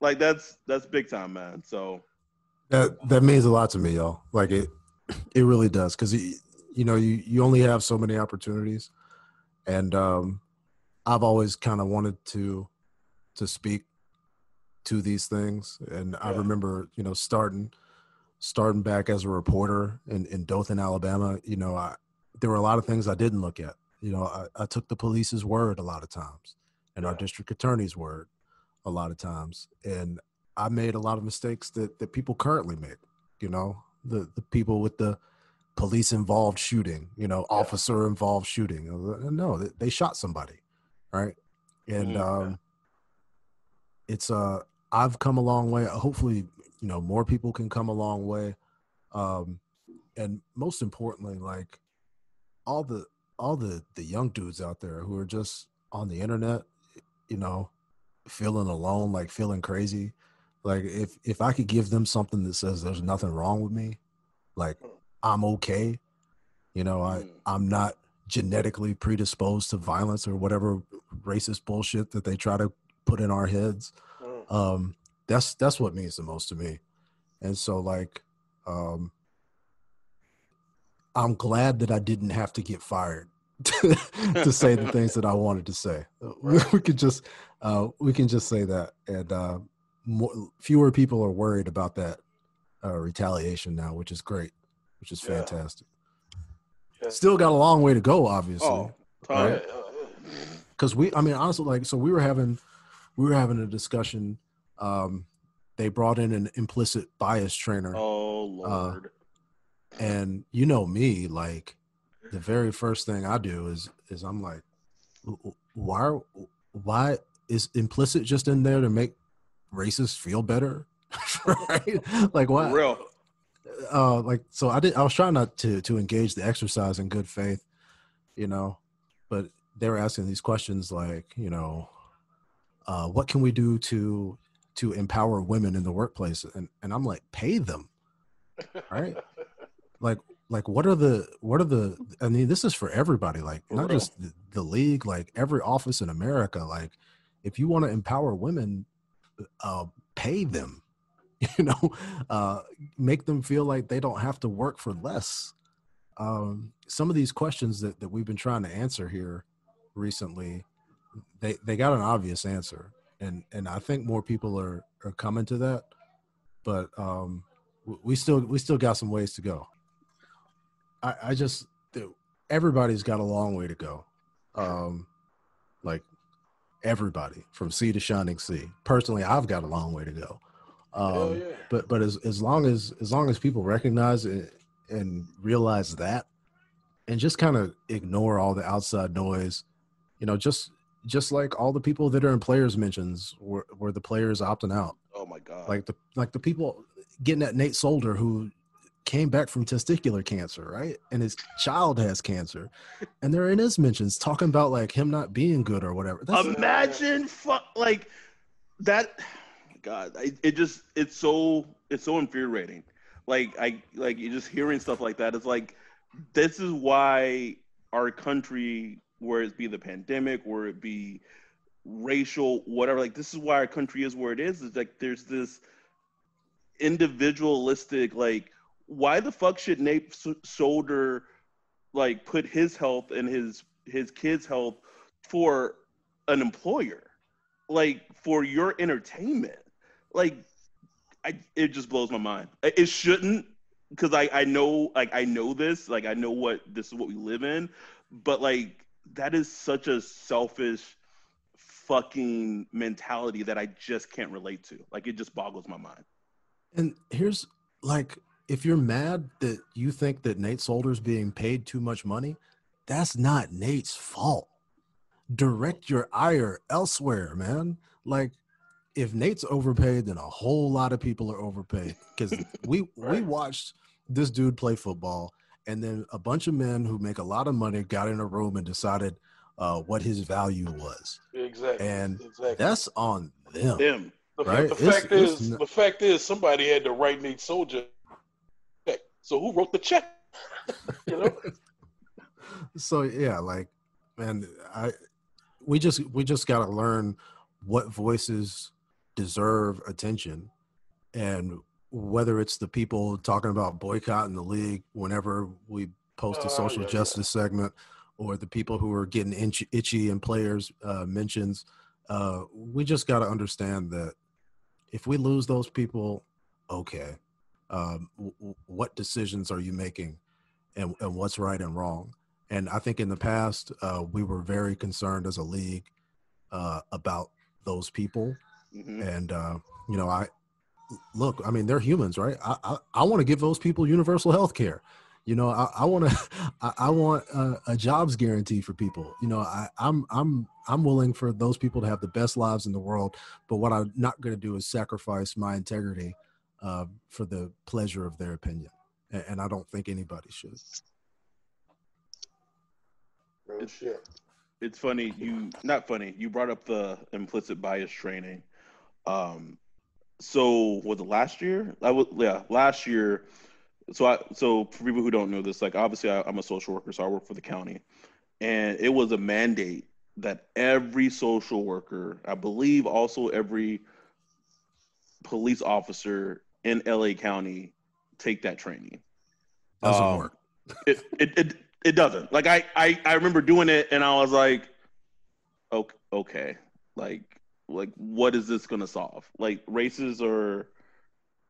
like that's that's big time man so That that means a lot to me, y'all. Like it, it really does, because you know you you only have so many opportunities, and um, I've always kind of wanted to to speak to these things, and I remember you know starting starting back as a reporter in in Dothan, Alabama. You know, I there were a lot of things I didn't look at. You know, I, I took the police's word a lot of times, and our district attorney's word a lot of times, and I made a lot of mistakes that, that people currently make. You know, the the people with the police involved shooting, you know, Yeah. officer involved shooting. No, they, they shot somebody, right? And yeah. um, it's uh, I've come a long way. Hopefully, you know, more people can come a long way. Um, and most importantly, like all the all the the young dudes out there who are just on the internet, you know, feeling alone, like feeling crazy, like if if I could give them something that says there's nothing wrong with me, like I'm okay, you know, I Mm. I'm not genetically predisposed to violence or whatever racist bullshit that they try to put in our heads. Mm. Um, that's that's what means the most to me, and so like, um, I'm glad that I didn't have to get fired to, [LAUGHS] to say the things that I wanted to say. [LAUGHS] We, [LAUGHS] we could just uh, we can just say that, and uh, more, fewer people are worried about that uh, retaliation now, which is great, which is Yeah. fantastic. Yeah. Still got a long way to go, obviously Oh, Right. uh, because we i mean honestly like so we were having we were having a discussion um they brought in an implicit bias trainer oh Lord. and you know me like the very first thing i do is is i'm like "W- w- why why is implicit just in there to make racists feel better? [LAUGHS] Right? Like For real. uh like so i did i was trying not to to engage the exercise in good faith you know but they were asking these questions like you know uh what can we do to to empower women in the workplace? And and i'm like pay them right? [LAUGHS] Like like what are the what are the i mean this is for everybody like not just the, the league like every office in america like if you want to empower women uh pay them [LAUGHS] you know uh make them feel like they don't have to work for less. Um some of these questions that, that we've been trying to answer here recently they they got an obvious answer. And and i think more people are are coming to that but um we still we still got some ways to go. I i just everybody's got a long way to go. Um like everybody from sea to shining sea personally i've got a long way to go um yeah. but but as as long as as long as people recognize it and realize that and just kind of ignore all the outside noise you know just just like all the people that are in players mentions where, where the players opting out Oh my God. like the like the people getting at Nate Solder who came back from testicular cancer, right? And his child has cancer, and they're in his mentions talking about like him not being good or whatever. That's imagine fuck like that god it just it's so it's so infuriating like i like you just hearing stuff like that it's like this is why our country where it be the pandemic where it be racial whatever like this is why our country is where it is is like there's this individualistic like why the fuck should nate solder like put his health and his his kids health for an employer? Like for your entertainment? Like i it just blows my mind. It- it shouldn't because i i know like i know this like i know what this is what we live in but like that is such a selfish fucking mentality that i just can't relate to. Like it just boggles my mind. And here's like if you're mad that you think that Nate Solder's being paid too much money, that's not Nate's fault. Direct your ire elsewhere, man. Like if Nate's overpaid, then a whole lot of people are overpaid. Because we [LAUGHS] we watched this dude play football, and then a bunch of men who make a lot of money got in a room and decided uh, what his value was. Exactly. And exactly. That's on them. them The, Right? the fact it's is, not- the fact is, somebody had to write Nate Solder. So who wrote the check? you know, [LAUGHS] so yeah like man i we just we just got to learn what voices deserve attention and whether it's the people talking about boycotting the league whenever we post a Oh, social yeah, yeah. justice segment or the people who are getting itchy, itchy in players uh, mentions uh, we just got to understand that if we lose those people okay um, w- what decisions are you making and, and what's right and wrong and I think in the past, uh, we were very concerned as a league uh, about those people. Mhm. And, uh, you know, I look, I mean, they're humans, right? I, I, I want to give those people universal health care. You know, I, I want to, [LAUGHS] I, I want a, a jobs guarantee for people. You know, I, I'm, I'm, I'm willing for those people to have the best lives in the world. But what I'm not going to do is sacrifice my integrity uh, for the pleasure of their opinion. And, and I don't think anybody should. real shit. it's funny you not funny you brought up the implicit bias training um so was it last year i was yeah last year so i so for people who don't know this like obviously I, i'm a social worker so i work for the county and it was a mandate that every social worker i believe also every police officer in la county take that training Doesn't Um, work. it, it it it doesn't. Like I, I I remember doing it and I was like, okay, okay, like like what is this gonna solve? Like races are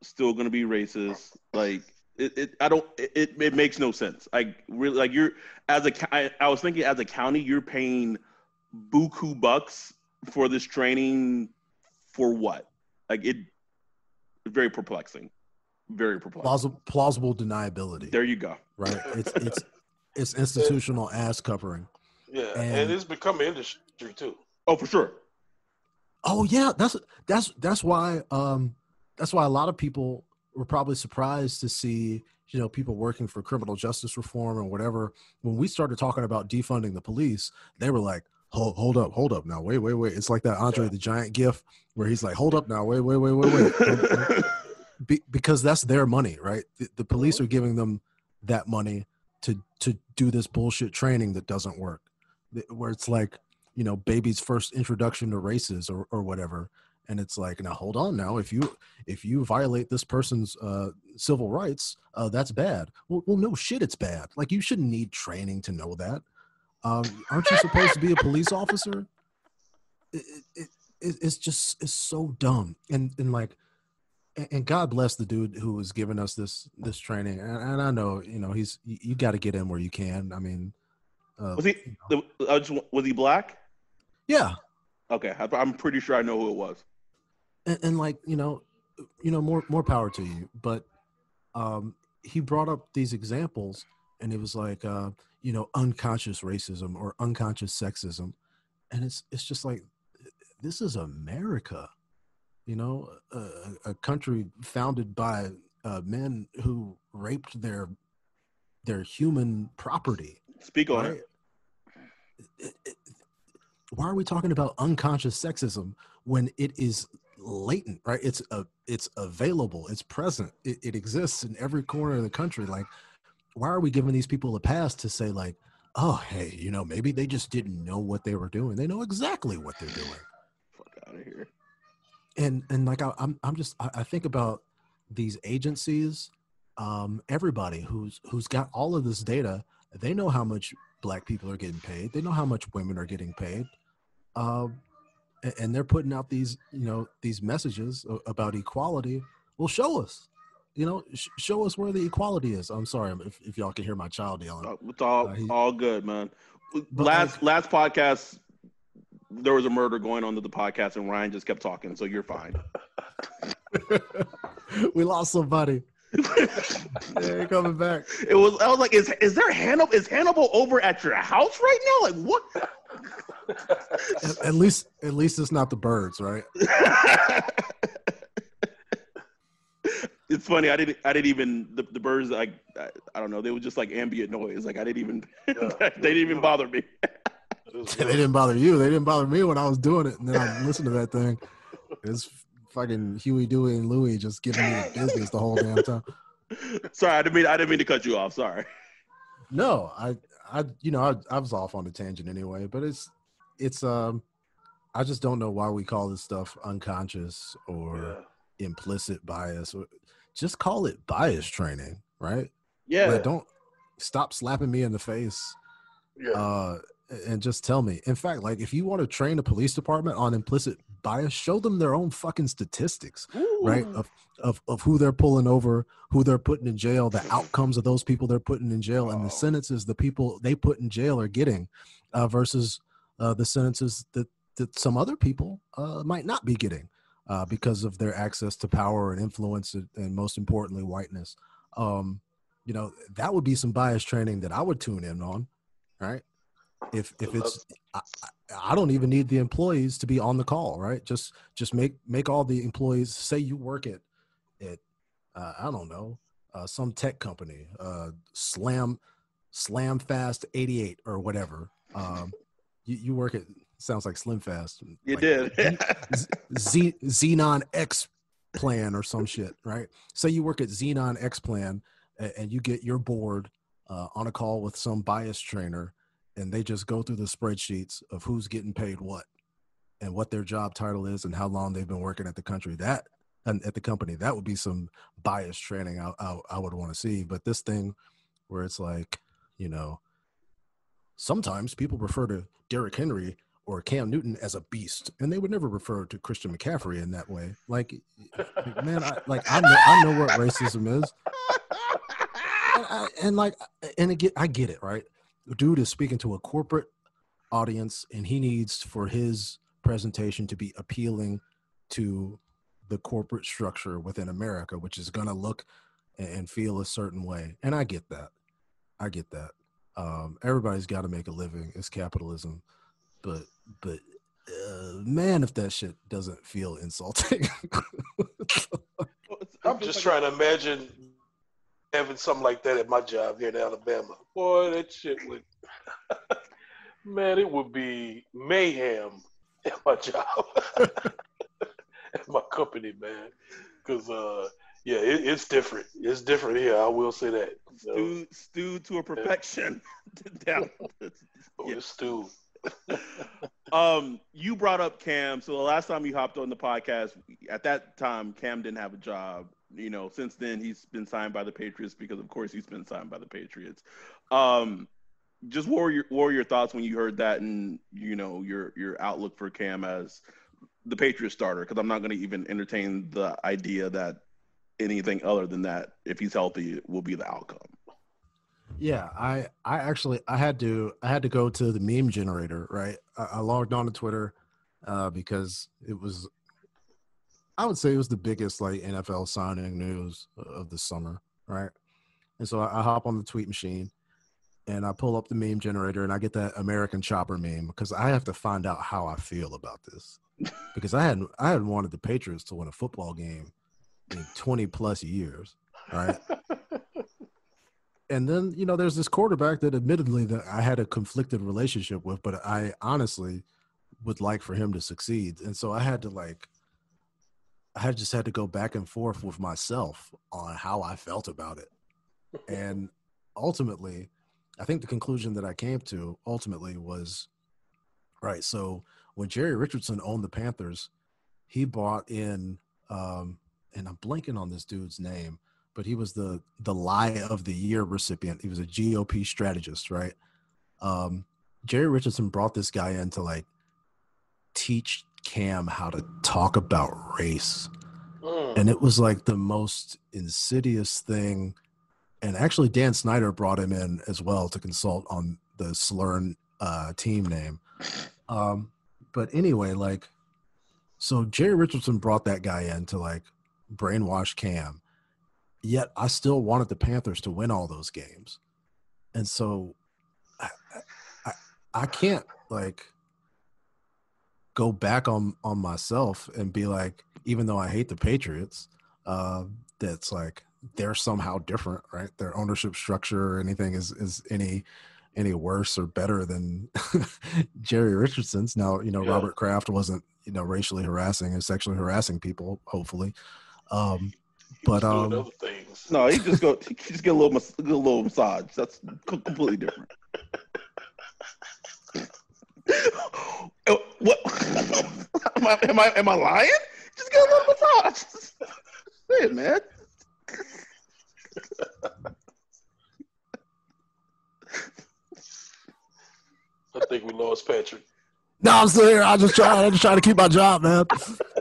still gonna be racist. Like it, it I don't it, it, it makes no sense. Like really like you're as a co- I, I was thinking as a county you're paying buku bucks for this training for what? Like it very perplexing. Very perplexing. Plausible, plausible deniability. There you go. right? It's [LAUGHS] it's it's institutional ass covering. Yeah, and, And- it's become an industry too. Oh, for sure. Oh yeah, that's that's that's why um that's why a lot of people were probably surprised to see you know people working for criminal justice reform or whatever when we started talking about defunding the police they were like hold, hold up hold up now wait wait wait. It's like that andre Yeah. the giant gif where he's like hold up now wait wait wait wait wait. [LAUGHS] Be, because that's their money right? The, the police are giving them that money to to do this bullshit training that doesn't work. Where it's like you know baby's first introduction to races or, or whatever. And it's like now hold on now. If you if you violate this person's uh, civil rights uh, that's bad. Well, well no shit it's bad. Like you shouldn't need training to know that um, aren't you supposed to be a police officer it, it, it, it's just it's so dumb and and like and- God bless the dude who was giving us this this training. And, and I know, you know, he's you, you got to get in where you can. I mean, uh, Was he? the- I just, was he black? yeah, Okay, I'm pretty sure I know who it was. and, and like you know, you know, more more power to you. But um, he brought up these examples, and it was like, uh, you know, unconscious racism or unconscious sexism, and it's it's just like this is America, you know, a, a country founded by uh, men who raped their their human property. Speak on right? it. It- why are we talking about unconscious sexism when it is latent right it's a it's available it's present it, it exists in every corner of the country like why are we giving these people a pass to say like oh hey you know maybe they just didn't know what they were doing they know exactly what they're doing Fuck out of here. and and like I, I'm I'm just I, I think about these agencies, um, everybody who's who's got all of this data. They know how much black people are getting paid. They know how much women are getting paid, um, a- and they're putting out these you know these messages about equality. Well, show us, you know, sh- show us where the equality is. I'm sorry if, if y'all can hear my child yelling. Uh, It's all Uh, he- all good, man. Last last podcast, there was a murder going on to the podcast, and Ryan just kept talking. So you're fine. [LAUGHS] we lost somebody. [LAUGHS] Yeah, coming back. It was. I was like, is is there Hannibal? Is Hannibal over at your house right now? Like what? At, at least at least it's not the birds, right? [LAUGHS] it's funny. I didn't. I didn't even the, the birds. Like I, I don't know. They were just like ambient noise. Like I didn't even. [LAUGHS] they didn't even bother me. [LAUGHS] they didn't bother you. They didn't bother me when I was doing it. And then I listened to that thing. It's fucking Huey, Dewey, and Louie just giving me [LAUGHS] the business the whole damn time. Sorry, I didn't mean. I didn't mean to cut you off. Sorry. No, I, I, you know, I, I was off on a tangent anyway. But it's, it's, um, I just don't know why we call this stuff unconscious or Yeah. implicit bias. Just call it bias training, right? Yeah. Like, don't stop slapping me in the face Yeah. uh, and just tell me. In fact, like if you want to train a police department on implicit bias, show them their own fucking statistics, right? Of of of who they're pulling over, who they're putting in jail, the outcomes of those people they're putting in jail, and the Oh. sentences the people they put in jail are getting, uh, versus uh, the sentences that that some other people uh, might not be getting. Uh, because of their access to power and influence, and, and most importantly, whiteness. Um, you know, that would be some bias training that I would tune in on, right? if if it's I, I- don't even need the employees to be on the call right just just make make all the employees say you work at at uh, i don't know uh, some tech company uh, slam slam fast 88 or whatever um, you, you work at sounds like Slim Fast. You like did. [LAUGHS] Z, Xenon X plan or some shit, right? Say you work at Xenon X plan and, and you get your board uh, on a call with some bias trainer and they just go through the spreadsheets of who's getting paid what and what their job title is and how long they've been working at the country. That and at the company, that would be some bias training I, I, I would want to see. But this thing where it's like, you know, sometimes people refer to Derrick Henry or Cam Newton as a beast, and they would never refer to Christian McCaffrey in that way. Like, man, I, like I know, I know what racism is, and, I, and like, and again, I get it, right? Dude is speaking to a corporate audience, and he needs for his presentation to be appealing to the corporate structure within America, which is going to look and feel a certain way. And I get that. I get that. Um, everybody's got to make a living. It's capitalism, but but uh, man, if that shit doesn't feel insulting. [LAUGHS] I'm just trying to imagine having something like that at my job here in Alabama. Boy, that shit would, [LAUGHS] man, it would be mayhem at my job, [LAUGHS] at my company, man. Because, uh, yeah, it, it's different. It's different here. I will say that. So, stew, stew to a perfection. Down. oh, it's stew. [LAUGHS] um, you brought up Cam. So the last time you hopped on the podcast, at that time, Cam didn't have a job. You know, since then he's been signed by the Patriots because, of course, he's been signed by the Patriots. Um, just what were your what were your thoughts when you heard that, and you know your your outlook for Cam as the Patriots starter? Because I'm not going to even entertain the idea that anything other than that, if he's healthy, will be the outcome. Yeah, I I actually I had to I had to go to the meme generator, right? I, I logged on to Twitter uh, because it was I would say it was the biggest like NFL signing news of the summer, right? And so I, I hop on the tweet machine and I pull up the meme generator and I get that American Chopper meme because I have to find out how I feel about this [LAUGHS] because I hadn't I hadn't wanted the Patriots to win a football game in 20 plus years, right? [LAUGHS] and then you know there's this quarterback that admittedly that I had a conflicted relationship with, but I honestly would like for him to succeed, and so I had to like I had just had to go back and forth with myself on how I felt about it, and ultimately, I think the conclusion that I came to ultimately was right. So when Jerry Richardson owned the Panthers, he bought in, um, and I'm blanking on this dude's name but he was the the lie of the year recipient. He was a GOP strategist, right? Um, Jerry Richardson brought this guy in to like teach Cam how to talk about race. Mm. And it was like the most insidious thing. And actually, Dan Snyder brought him in as well to consult on the Slurn uh, team name. Um, but anyway, like, so Jerry Richardson brought that guy in to like brainwash Cam yet I still wanted the Panthers to win all those games. And so I, I, I can't like go back on on myself and be like, even though I hate the Patriots, uh, that's like they're somehow different, right? Their ownership structure or anything is is any any worse or better than [LAUGHS] Jerry Richardson's. Now, you know, yeah. Robert Kraft wasn't, you know, racially harassing and sexually harassing people, hopefully. Um, but um, no, he just go he just get a little get a little massage. That's completely different. [LAUGHS] what am I, am I am I lying? Just get a little massage. [LAUGHS] Say it, man. I think we lost Patrick. No, I'm still here. I just try. I just try to keep my job, man.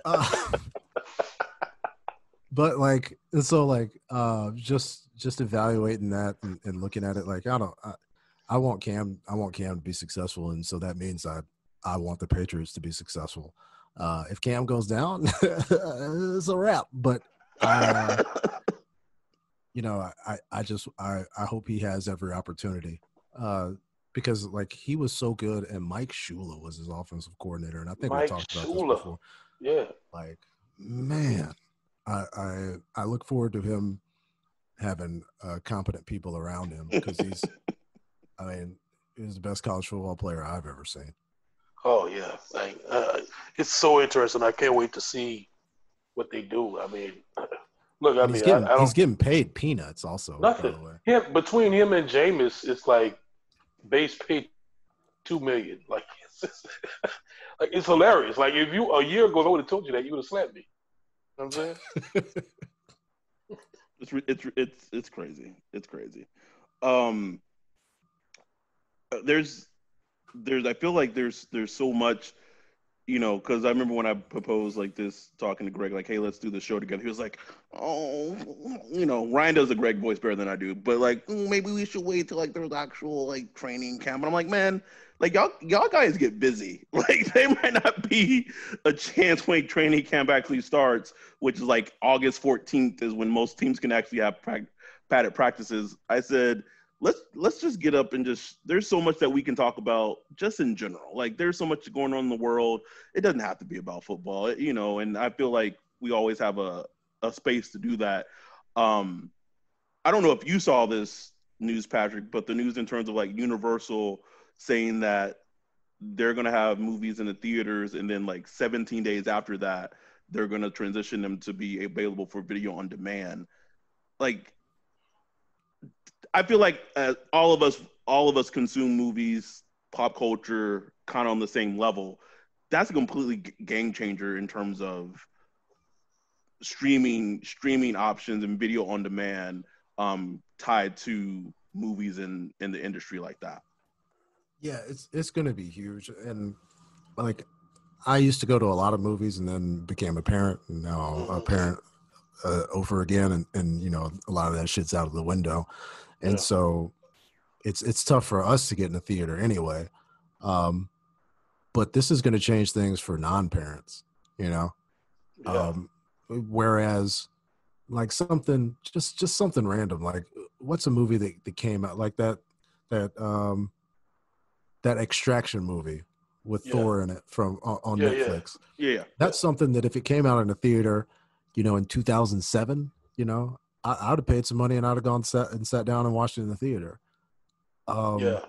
Uh, but like and so like uh just just evaluating that and, and looking at it like i don't I, I want cam i want cam to be successful and so that means i i want the patriots to be successful. Uh if cam goes down [LAUGHS] it's a wrap but uh [LAUGHS] you know i i just i i hope he has every opportunity uh because like he was so good and mike shula was his offensive coordinator and i think mike we talked about shula. this before. Yeah. Like man I, I I look forward to him having uh, competent people around him because he's, [LAUGHS] I mean, he's the best college football player I've ever seen. Oh yeah, like uh, it's so interesting. I can't wait to see what they do. I mean, [LAUGHS] look, I And mean, he's getting I, I he's getting paid peanuts also. Nothing. By the way. him between him and Jameis, it's like base pay two million. Like [LAUGHS] it's just, like it's hilarious. Like if you a year ago, I would have told you that, you would have slapped me. Know I'm saying? [LAUGHS] It's it's it's it's crazy. It's crazy. Um, there's there's I feel like there's there's so much, you know, because I remember when I proposed like this, talking to Greg, like, hey, let's do the show together. He was like, oh, you know, Ryan does a Greg voice better than I do, but like "Mm, maybe we should wait till like there's actual like training camp. And I'm like, man, like y'all y'all guys get busy. [LAUGHS] Like they might not be a chance when training camp actually starts, which is like August 14th is when most teams can actually have prac- padded practices. I said, let's let's just get up and just there's so much that we can talk about just in general. Like there's so much going on in the world. It doesn't have to be about football, you know, and I feel like we always have a a space to do that. Um I don't know if you saw this news, Patrick, but the news in terms of like Universal saying that they're going to have movies in the theaters and then like 17 days after that they're going to transition them to be available for video on demand. Like i feel like uh, all of us all of us consume movies pop culture kind of on the same level. That's a completely g- game changer in terms of streaming streaming options and video on demand um tied to movies in in the industry like that Yeah, it's it's gonna be huge, and like I used to go to a lot of movies, and then became a parent, and now a parent uh, over again, and and you know a lot of that shit's out of the window, and Yeah. so it's it's tough for us to get in the theater anyway. Um, but this is going to change things for non-parents, you know. Yeah. Um, whereas, like something just just something random, like what's a movie that, that came out like that that um that extraction movie with Yeah. Thor in it from on, on Yeah, yeah. Netflix. yeah That's something that if it came out in a theater, you know, in 2007, you know, I, I'd have paid some money and I'd have gone and sat down and watched it in the theater. Um, yeah.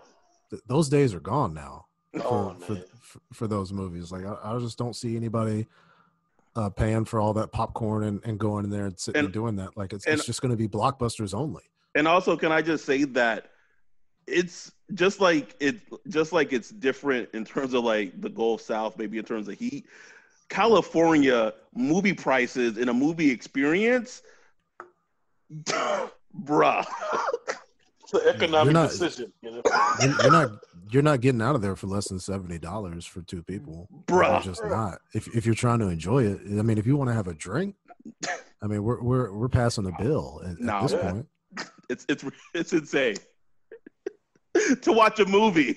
th- those days are gone now for, Oh, for, for for those movies. Like I, I just don't see anybody uh, paying for all that popcorn and, and going in there and sitting and, And- doing that. Like it's and- it's just going to be blockbusters only. and also can i just say that it's just like it just like it's different in terms of like the gulf south maybe in terms of heat california movie prices in a movie experience [LAUGHS] bruh It's an economic not- decision. You know? You're, you're not you're not getting out of there for less than seventy dollars for two people. Bruh. You're just not. If if you're trying to enjoy it, I mean, if you want to have a drink, I mean, we're we're we're passing a bill at, at this Yeah. point. it's it's it's insane [LAUGHS] to watch a movie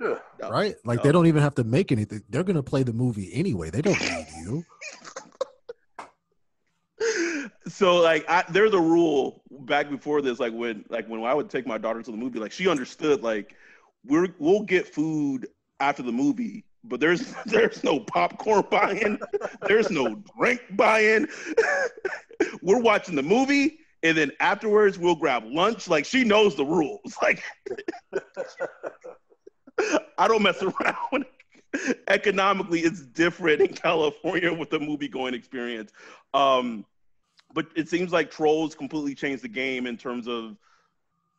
No. right? Like no. they don't even have to make anything. They're gonna play the movie anyway. They don't need you. [LAUGHS] so like I, there's a rule back before this like when like when i would take my daughter to the movie like she understood like we're we'll get food after the movie but there's [LAUGHS] there's no popcorn buying there's no drink buying we're watching the movie and then afterwards we'll grab lunch like she knows the rules [LAUGHS] like i don't mess around [LAUGHS] economically it's different in california with the movie going experience um but it seems like trolls completely changed the game in terms of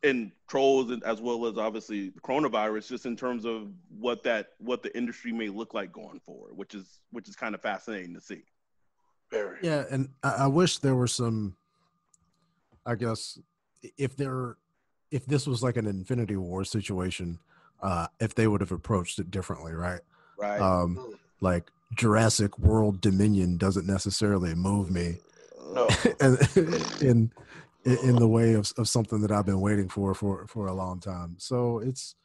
and trolls and as well as obviously the coronavirus just in terms of what that what the industry may look like going forward which is which is kind of fascinating to see Very. Yeah, and I, I wish there were some. I guess if there, if this was like an Infinity War situation, uh, if they would have approached it differently, right? right Um, like Jurassic World Dominion doesn't necessarily move me No. [LAUGHS] in in in the way of, of something that I've been waiting for for for a long time. So it's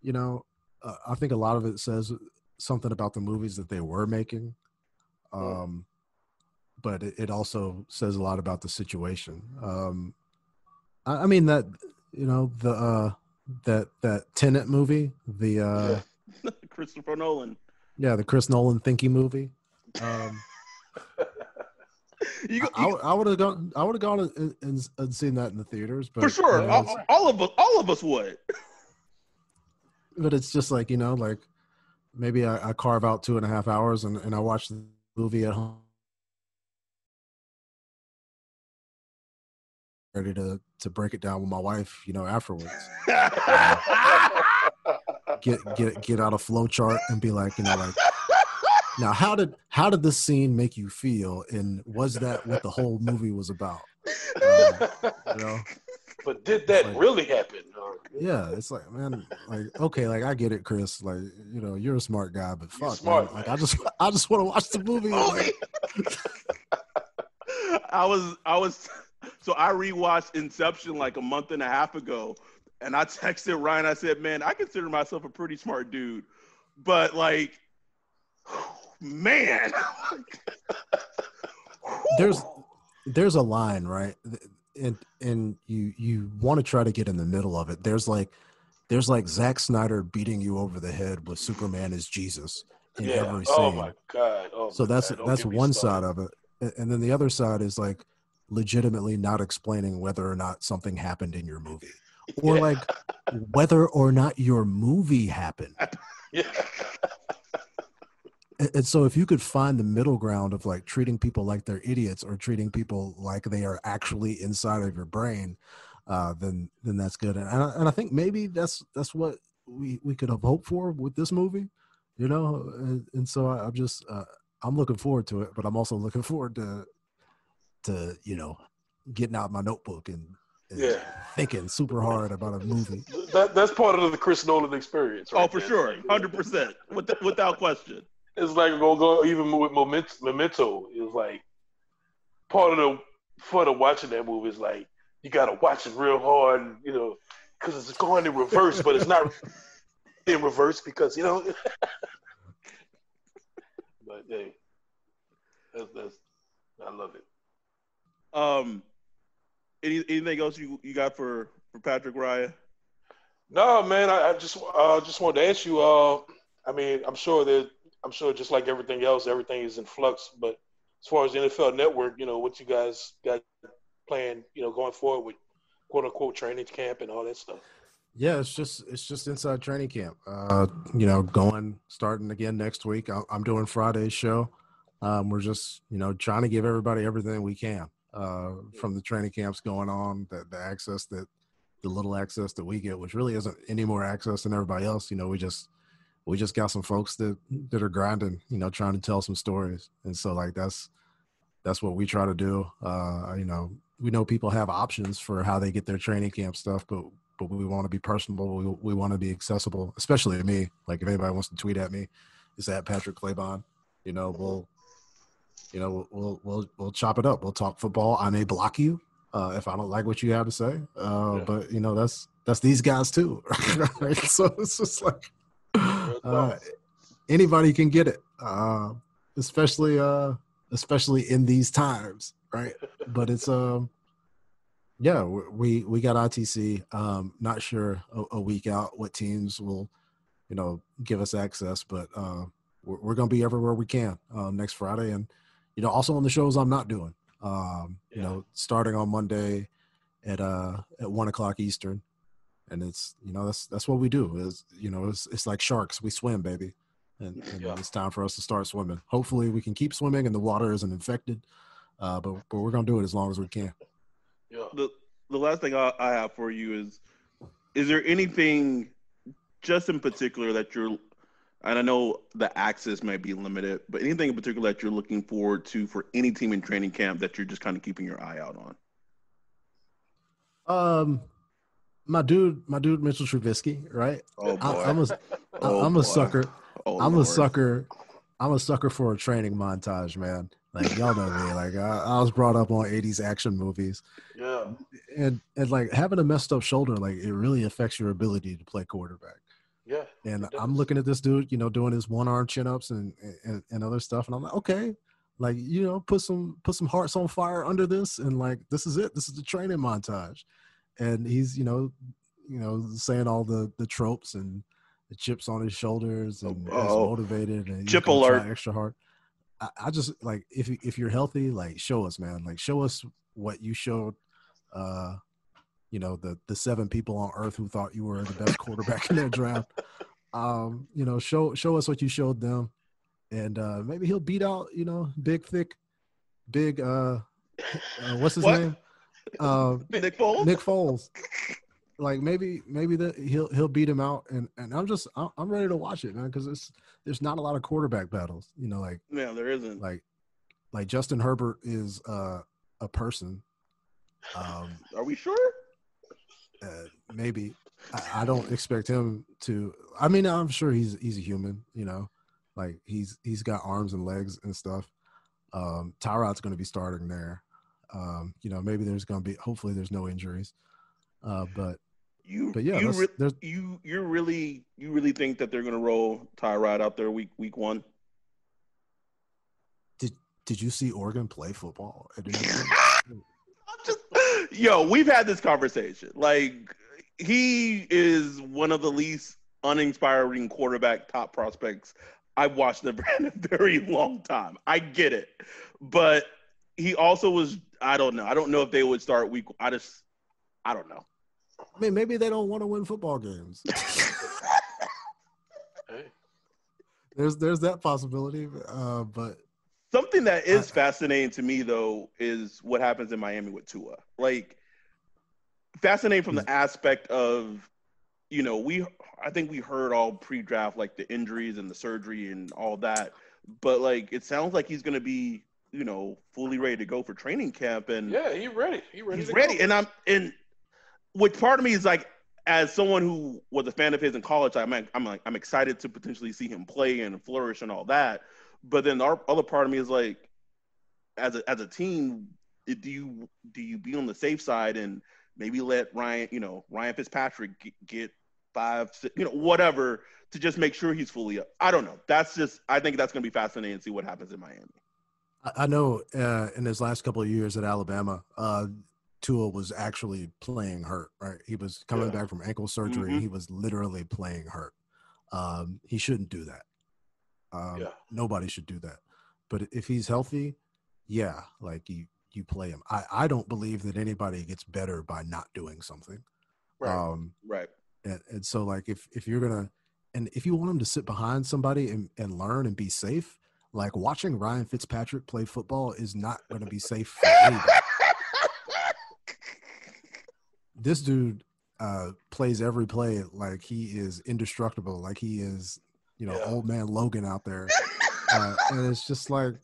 you know uh, I think a lot of it says something about the movies that they were making, um, but it, it also says a lot about the situation. Um, I, I mean that you know the uh, that that Tenet movie, the uh, [LAUGHS] christopher nolan yeah, the Chris Nolan thinky movie. Um, [LAUGHS] you, go- I, you- I would have gone. I would have gone and, and, and seen that in the theaters, but for sure you know, all, all of us all of us would [LAUGHS] but it's just like you know, like maybe I, I carve out two and a half hours and, and I watch the movie at home. Ready to to break it down with my wife, you know, afterwards. [LAUGHS] Get get get out a flow chart and be like, you know, like now how did how did this scene make you feel and was that what the whole movie was about? Um, you know? But did that Like- really happen? Or- Yeah, it's like man, like okay, like I get it, Chris. Like you know, you're a smart guy, but fuck, smart, man. Like man. I just, I just want to watch the movie. [LAUGHS] Like, [LAUGHS] I was I was so I rewatched Inception like a month and a half ago, and I texted Ryan. I said, "Man, I consider myself a pretty smart dude, but like, man, [LAUGHS] there's, there's a line, right? And and you you want to try to get in the middle of it. There's like, there's like Zack Snyder beating you over the head with Superman is Jesus in yeah. every oh scene. Oh my god. Oh so my that's God. That's one side of it and then the other side is like legitimately not explaining whether or not something happened in your movie or Yeah. like whether or not your movie happened [LAUGHS] Yeah. and, and so if you could find the middle ground of like treating people like they're idiots or treating people like they are actually inside of your brain uh then then that's good and I, and I think maybe that's that's what we we could have hoped for with this movie you know and, and so I, i'm just uh i'm looking forward to it but i'm also looking forward to to you know getting out my notebook and, and Yeah. thinking super hard about a movie That, that's part of the Chris Nolan experience. oh for there. sure, hundred percent, without question." It's like gonna go even with Memento. Memento is like part of the fun of watching that movie is like you gotta watch it real hard, and, you know, because it's going in reverse, but it's not [LAUGHS] in reverse because you know. [LAUGHS] but hey, that's, that's I love it. Um, any, anything else you, you got for for Patrick Ryan? No, man, I, I just uh, just wanted to ask you. Uh, I mean, I'm sure that I'm sure just like everything else, everything is in flux. But as far as the NFL Network, you know, what you guys got planned, you know, going forward with quote unquote training camp and all that stuff. Yeah, it's just it's just inside training camp. Uh, you know, going starting again next week. I- I'm doing Friday's show. Um, we're just you know trying to give everybody everything we can uh, from the training camps going on, the, the access that the little access that we get, which really isn't any more access than everybody else. You know, we just we just got some folks that that are grinding, you know, trying to tell some stories, and so like that's that's what we try to do. Uh, you know, we know people have options for how they get their training camp stuff, but but we want to be personable. We, we want to be accessible, especially to me. Like if anybody wants to tweet at me, it's at Patrick Claybon. You know, we'll, you know, we'll we'll we'll chop it up. We'll talk football. I may block you uh, if I don't like what you have to say. Uh, Yeah. But you know, that's that's these guys too. [LAUGHS] right? So it's just like uh, anybody can get it, uh, especially uh, especially in these times, right? But it's um yeah, we- we got ITC. Um, not sure a, a week out what teams will, you know, give us access, but uh, we're, we're gonna be everywhere we can um, next Friday, and you know, also on the shows I'm not doing. Um, you know, starting on Monday at uh at one o'clock Eastern, and it's you know that's that's what we do. Is you know it's it's like sharks. We swim, baby, and, and Yeah. it's time for us to start swimming. Hopefully, we can keep swimming and the water isn't infected. Uh, but but we're gonna do it as long as we can. Yeah. the the last thing I, I have for you is is there anything just in particular that you're and I know the access might be limited, but anything in particular that you're looking forward to for any team in training camp that you're just kind of keeping your eye out on? Um, my dude, my dude Mitchell Trubisky, right? Oh boy. I, I'm a Oh, am boy. a sucker. Oh, I'm a sucker. I'm a sucker for a training montage, man. Like y'all know me. [LAUGHS] Like I, I was brought up on '80s action movies, Yeah. and and like having a messed up shoulder, like it really affects your ability to play quarterback. Yeah. And I'm looking at this dude, you know, doing his one arm chin ups and, and and other stuff, and I'm like, okay, like you know, put some put some hearts on fire under this, and like this is it. This is the training montage, and he's you know, you know, saying all the the tropes and the chips on his shoulders and he's Oh. motivated and Chip alert. extra hard. I, I just like if if you're healthy, like show us, man. Like show us what you showed. Uh, you know the the seven people on earth who thought you were the best quarterback in their draft. Um, you know, show show us what you showed them, and uh maybe he'll beat out you know big thick, big uh, uh what's his What? name? Uh, Nick Foles. Nick Foles. Like maybe maybe that he'll he'll beat him out, and and I'm just I'm ready to watch it, man, because it's there's not a lot of quarterback battles. You know, like No, there isn't. like like Justin Herbert is uh, a person. Um, Are we sure? Uh, maybe I, I don't expect him to. I mean, I'm sure he's he's a human. You know, like he's he's got arms and legs and stuff. Um, Tyrod's going to be starting there. Um, you know, maybe there's going to be. Hopefully, there's no injuries. Uh, but You, but yeah, you, re- you, you really, you really think that they're gonna roll Tyrod out there week week one? Did you see Oregon play football? [LAUGHS] at any point? I'm just, yo, we've had this conversation. Like, he is one of the least uninspiring quarterback top prospects I've watched in a [LAUGHS] very long time. I get it, but he also was. I don't know. I don't know if they would start week. I just, I don't know. I mean, maybe they don't want to win football games. Hey, [LAUGHS] there's there's that possibility. Uh, but Something that is fascinating to me though is what happens in Miami with Tua. Like fascinating from the mm. aspect of, you know, we I think we heard all pre-draft like the injuries and the surgery and all that, but like it sounds like he's going to be, you know, fully ready to go for training camp and yeah, he ready. He ready. he's ready. Go. And I'm and which part of me is like, as someone who was a fan of his in college, I'm I'm like I'm excited to potentially see him play and flourish and all that. But then our other part of me is like, as a as a team, do you do you be on the safe side and maybe let Ryan, you know, Ryan Fitzpatrick get, get five, six, you know, whatever to just make sure he's fully up. I don't know. That's just I think that's gonna be fascinating to see what happens in Miami. I- know uh, in his last couple of years at Alabama, uh, Tua was actually playing hurt. Right, he was coming Yeah. back from ankle surgery. Mhm. He was literally playing hurt. Um, he shouldn't do that. Um, Yeah. Nobody should do that. But if he's healthy, yeah, like you you play him. I I don't believe that anybody gets better by not doing something. Right. Um, Right. and, and so like if if you're gonna and if you want him to sit behind somebody and, and learn and be safe like watching ryan fitzpatrick play football is not going to be safe for [LAUGHS] anybody. this dude uh plays every play like he is indestructible like he is you know Yeah. old man logan out there [LAUGHS] uh, and it's just like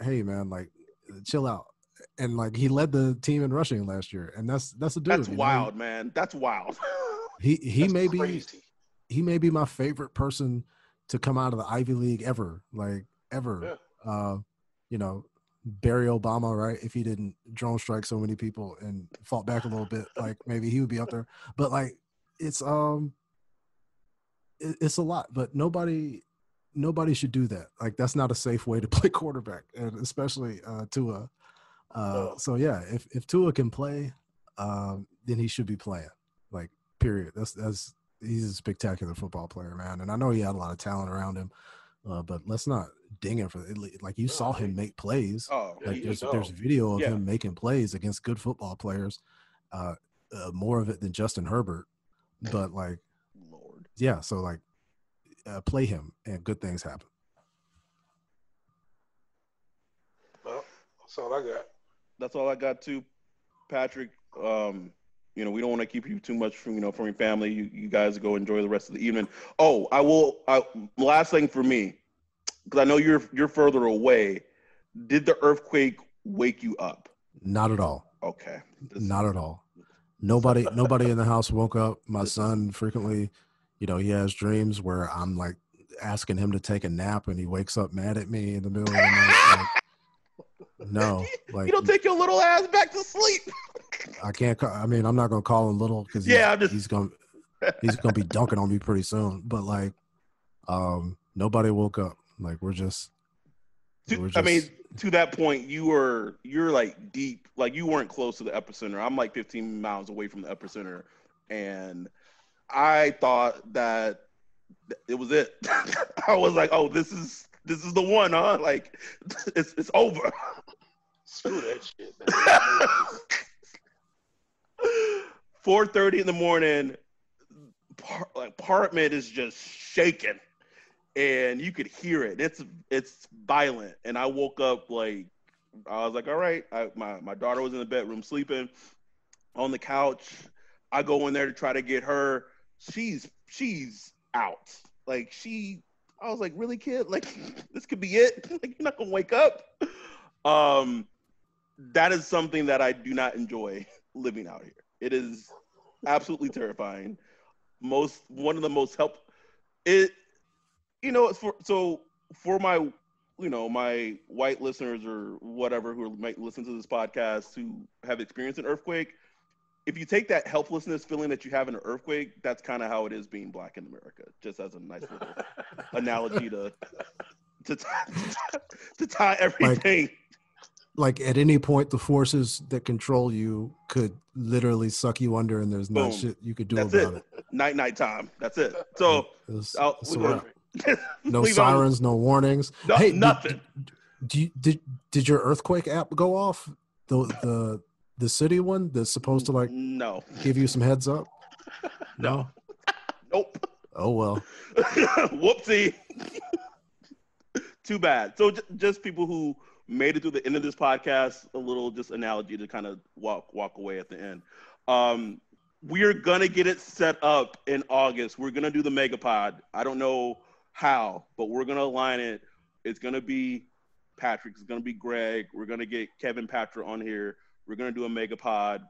hey man like chill out and like he led the team in rushing last year and that's that's a dude That's you know? wild, man. That's wild. [LAUGHS] he he That's may be he may be my favorite person to come out of the Ivy League ever, like ever. Uh, you know, Barry Obama, right? If he didn't drone strike so many people and fought back a little bit, like maybe he would be up there. But like, it's um, it's a lot. But nobody, nobody should do that. Like that's not a safe way to [LAUGHS] play quarterback, and especially uh, Tua. Uh, so yeah, if if Tua can play, um, then he should be playing. Like period. That's that's he's a spectacular football player, man. And I know he had a lot of talent around him, uh, but let's not ding him for it. Like you saw him make plays. Oh, Like there's there's video of Yeah. him making plays against good football players. Uh, uh, more of it than Justin Herbert, but like. Yeah. So like uh, play him and good things happen. Well, that's all I got. That's all I got too, Patrick. Um, you know, we don't want to keep you too much from you know from your family. You you guys go enjoy the rest of the evening. Oh, I will. I, last thing for me, because I know you're you're further away. Did the earthquake wake you up? Not at all. Okay. This- Not at all. Nobody nobody in the house woke up. My son frequently, you know, he has dreams where I'm like asking him to take a nap and he wakes up mad at me in the middle of the night. Like, [LAUGHS] no, like you don't take your little ass back to sleep. I can't. Call, I mean, I'm not gonna call him little because Yeah, I'm just- he's gonna he's gonna be dunking on me pretty soon. But like, um, nobody woke up. Like we're just. To- we're I mean, to that point, you were you're like deep, like you weren't close to the epicenter. I'm like 15 miles away from the epicenter, and I thought that it was it. [LAUGHS] I was like, oh, this is this is the one, huh? Like, [LAUGHS] it's it's over. Screw that shit. Man. [LAUGHS] 4:30 in the morning, par- apartment is just shaking, and you could hear it. It's it's violent, and I woke up like I was like, all right. I, my my daughter was in the bedroom sleeping on the couch. I go in there to try to get her. She's she's out. Like she, I was like, really, kid? Like [LAUGHS] this could be it? [LAUGHS] Like you're not gonna wake up? Um, that is something that I do not enjoy [LAUGHS] living out here. It is absolutely terrifying. Most one of the most help it you know for so for my you know my white listeners or whatever who might listen to this podcast who have experienced an earthquake if you take that helplessness feeling that you have in an earthquake that's kind of how it is being black in america just as a nice little [LAUGHS] analogy to to tie, [LAUGHS] to tie everything. like at any point the forces that control you could literally suck you under and there's no shit you could do that's about it. it, night night time that's it. So It's- I'll- it's we're [LAUGHS] no leave on- sirens no warnings. No- hey nothing. do you, did did your earthquake app go off? The the the city one that's supposed to like no give you some heads up [LAUGHS] No. nope oh well [LAUGHS] Whoopsie. Too bad. So j- just people who made it through the end of this podcast, a little just analogy to kind of walk walk away at the end. Um, we're gonna get it set up in August. We're gonna do the megapod. I don't know how, but we're gonna align it. It's gonna be Patrick. It's gonna be Greg. We're gonna get Kevin Patrick on here. We're gonna do a megapod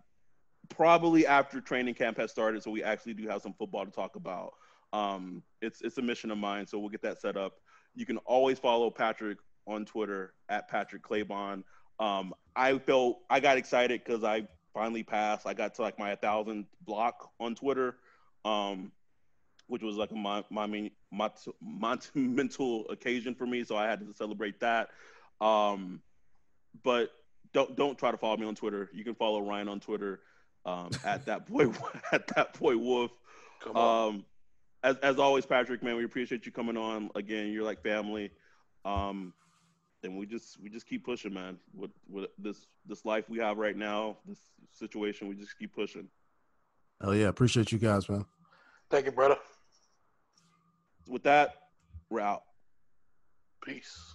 probably after training camp has started, so we actually do have some football to talk about. Um, it's it's a mission of mine, so we'll get that set up. You can always follow Patrick on Twitter at Patrick Claybon. Um, I felt I got excited because I finally passed. I got to like my thousand block on Twitter, um, which was like a mon- mon- monumental occasion for me. So I had to celebrate that. Um, but don't don't try to follow me on Twitter. You can follow Ryan on Twitter um, [LAUGHS] at that boy [LAUGHS] at that boy Wolf. Come on. Um, as as always, Patrick, man, we appreciate you coming on again. You're like family. Um, and we just we just keep pushing, man. With with this this life we have right now, this situation, we just keep pushing. hell yeah appreciate you guys man Thank you, brother. With that, we're out. Peace.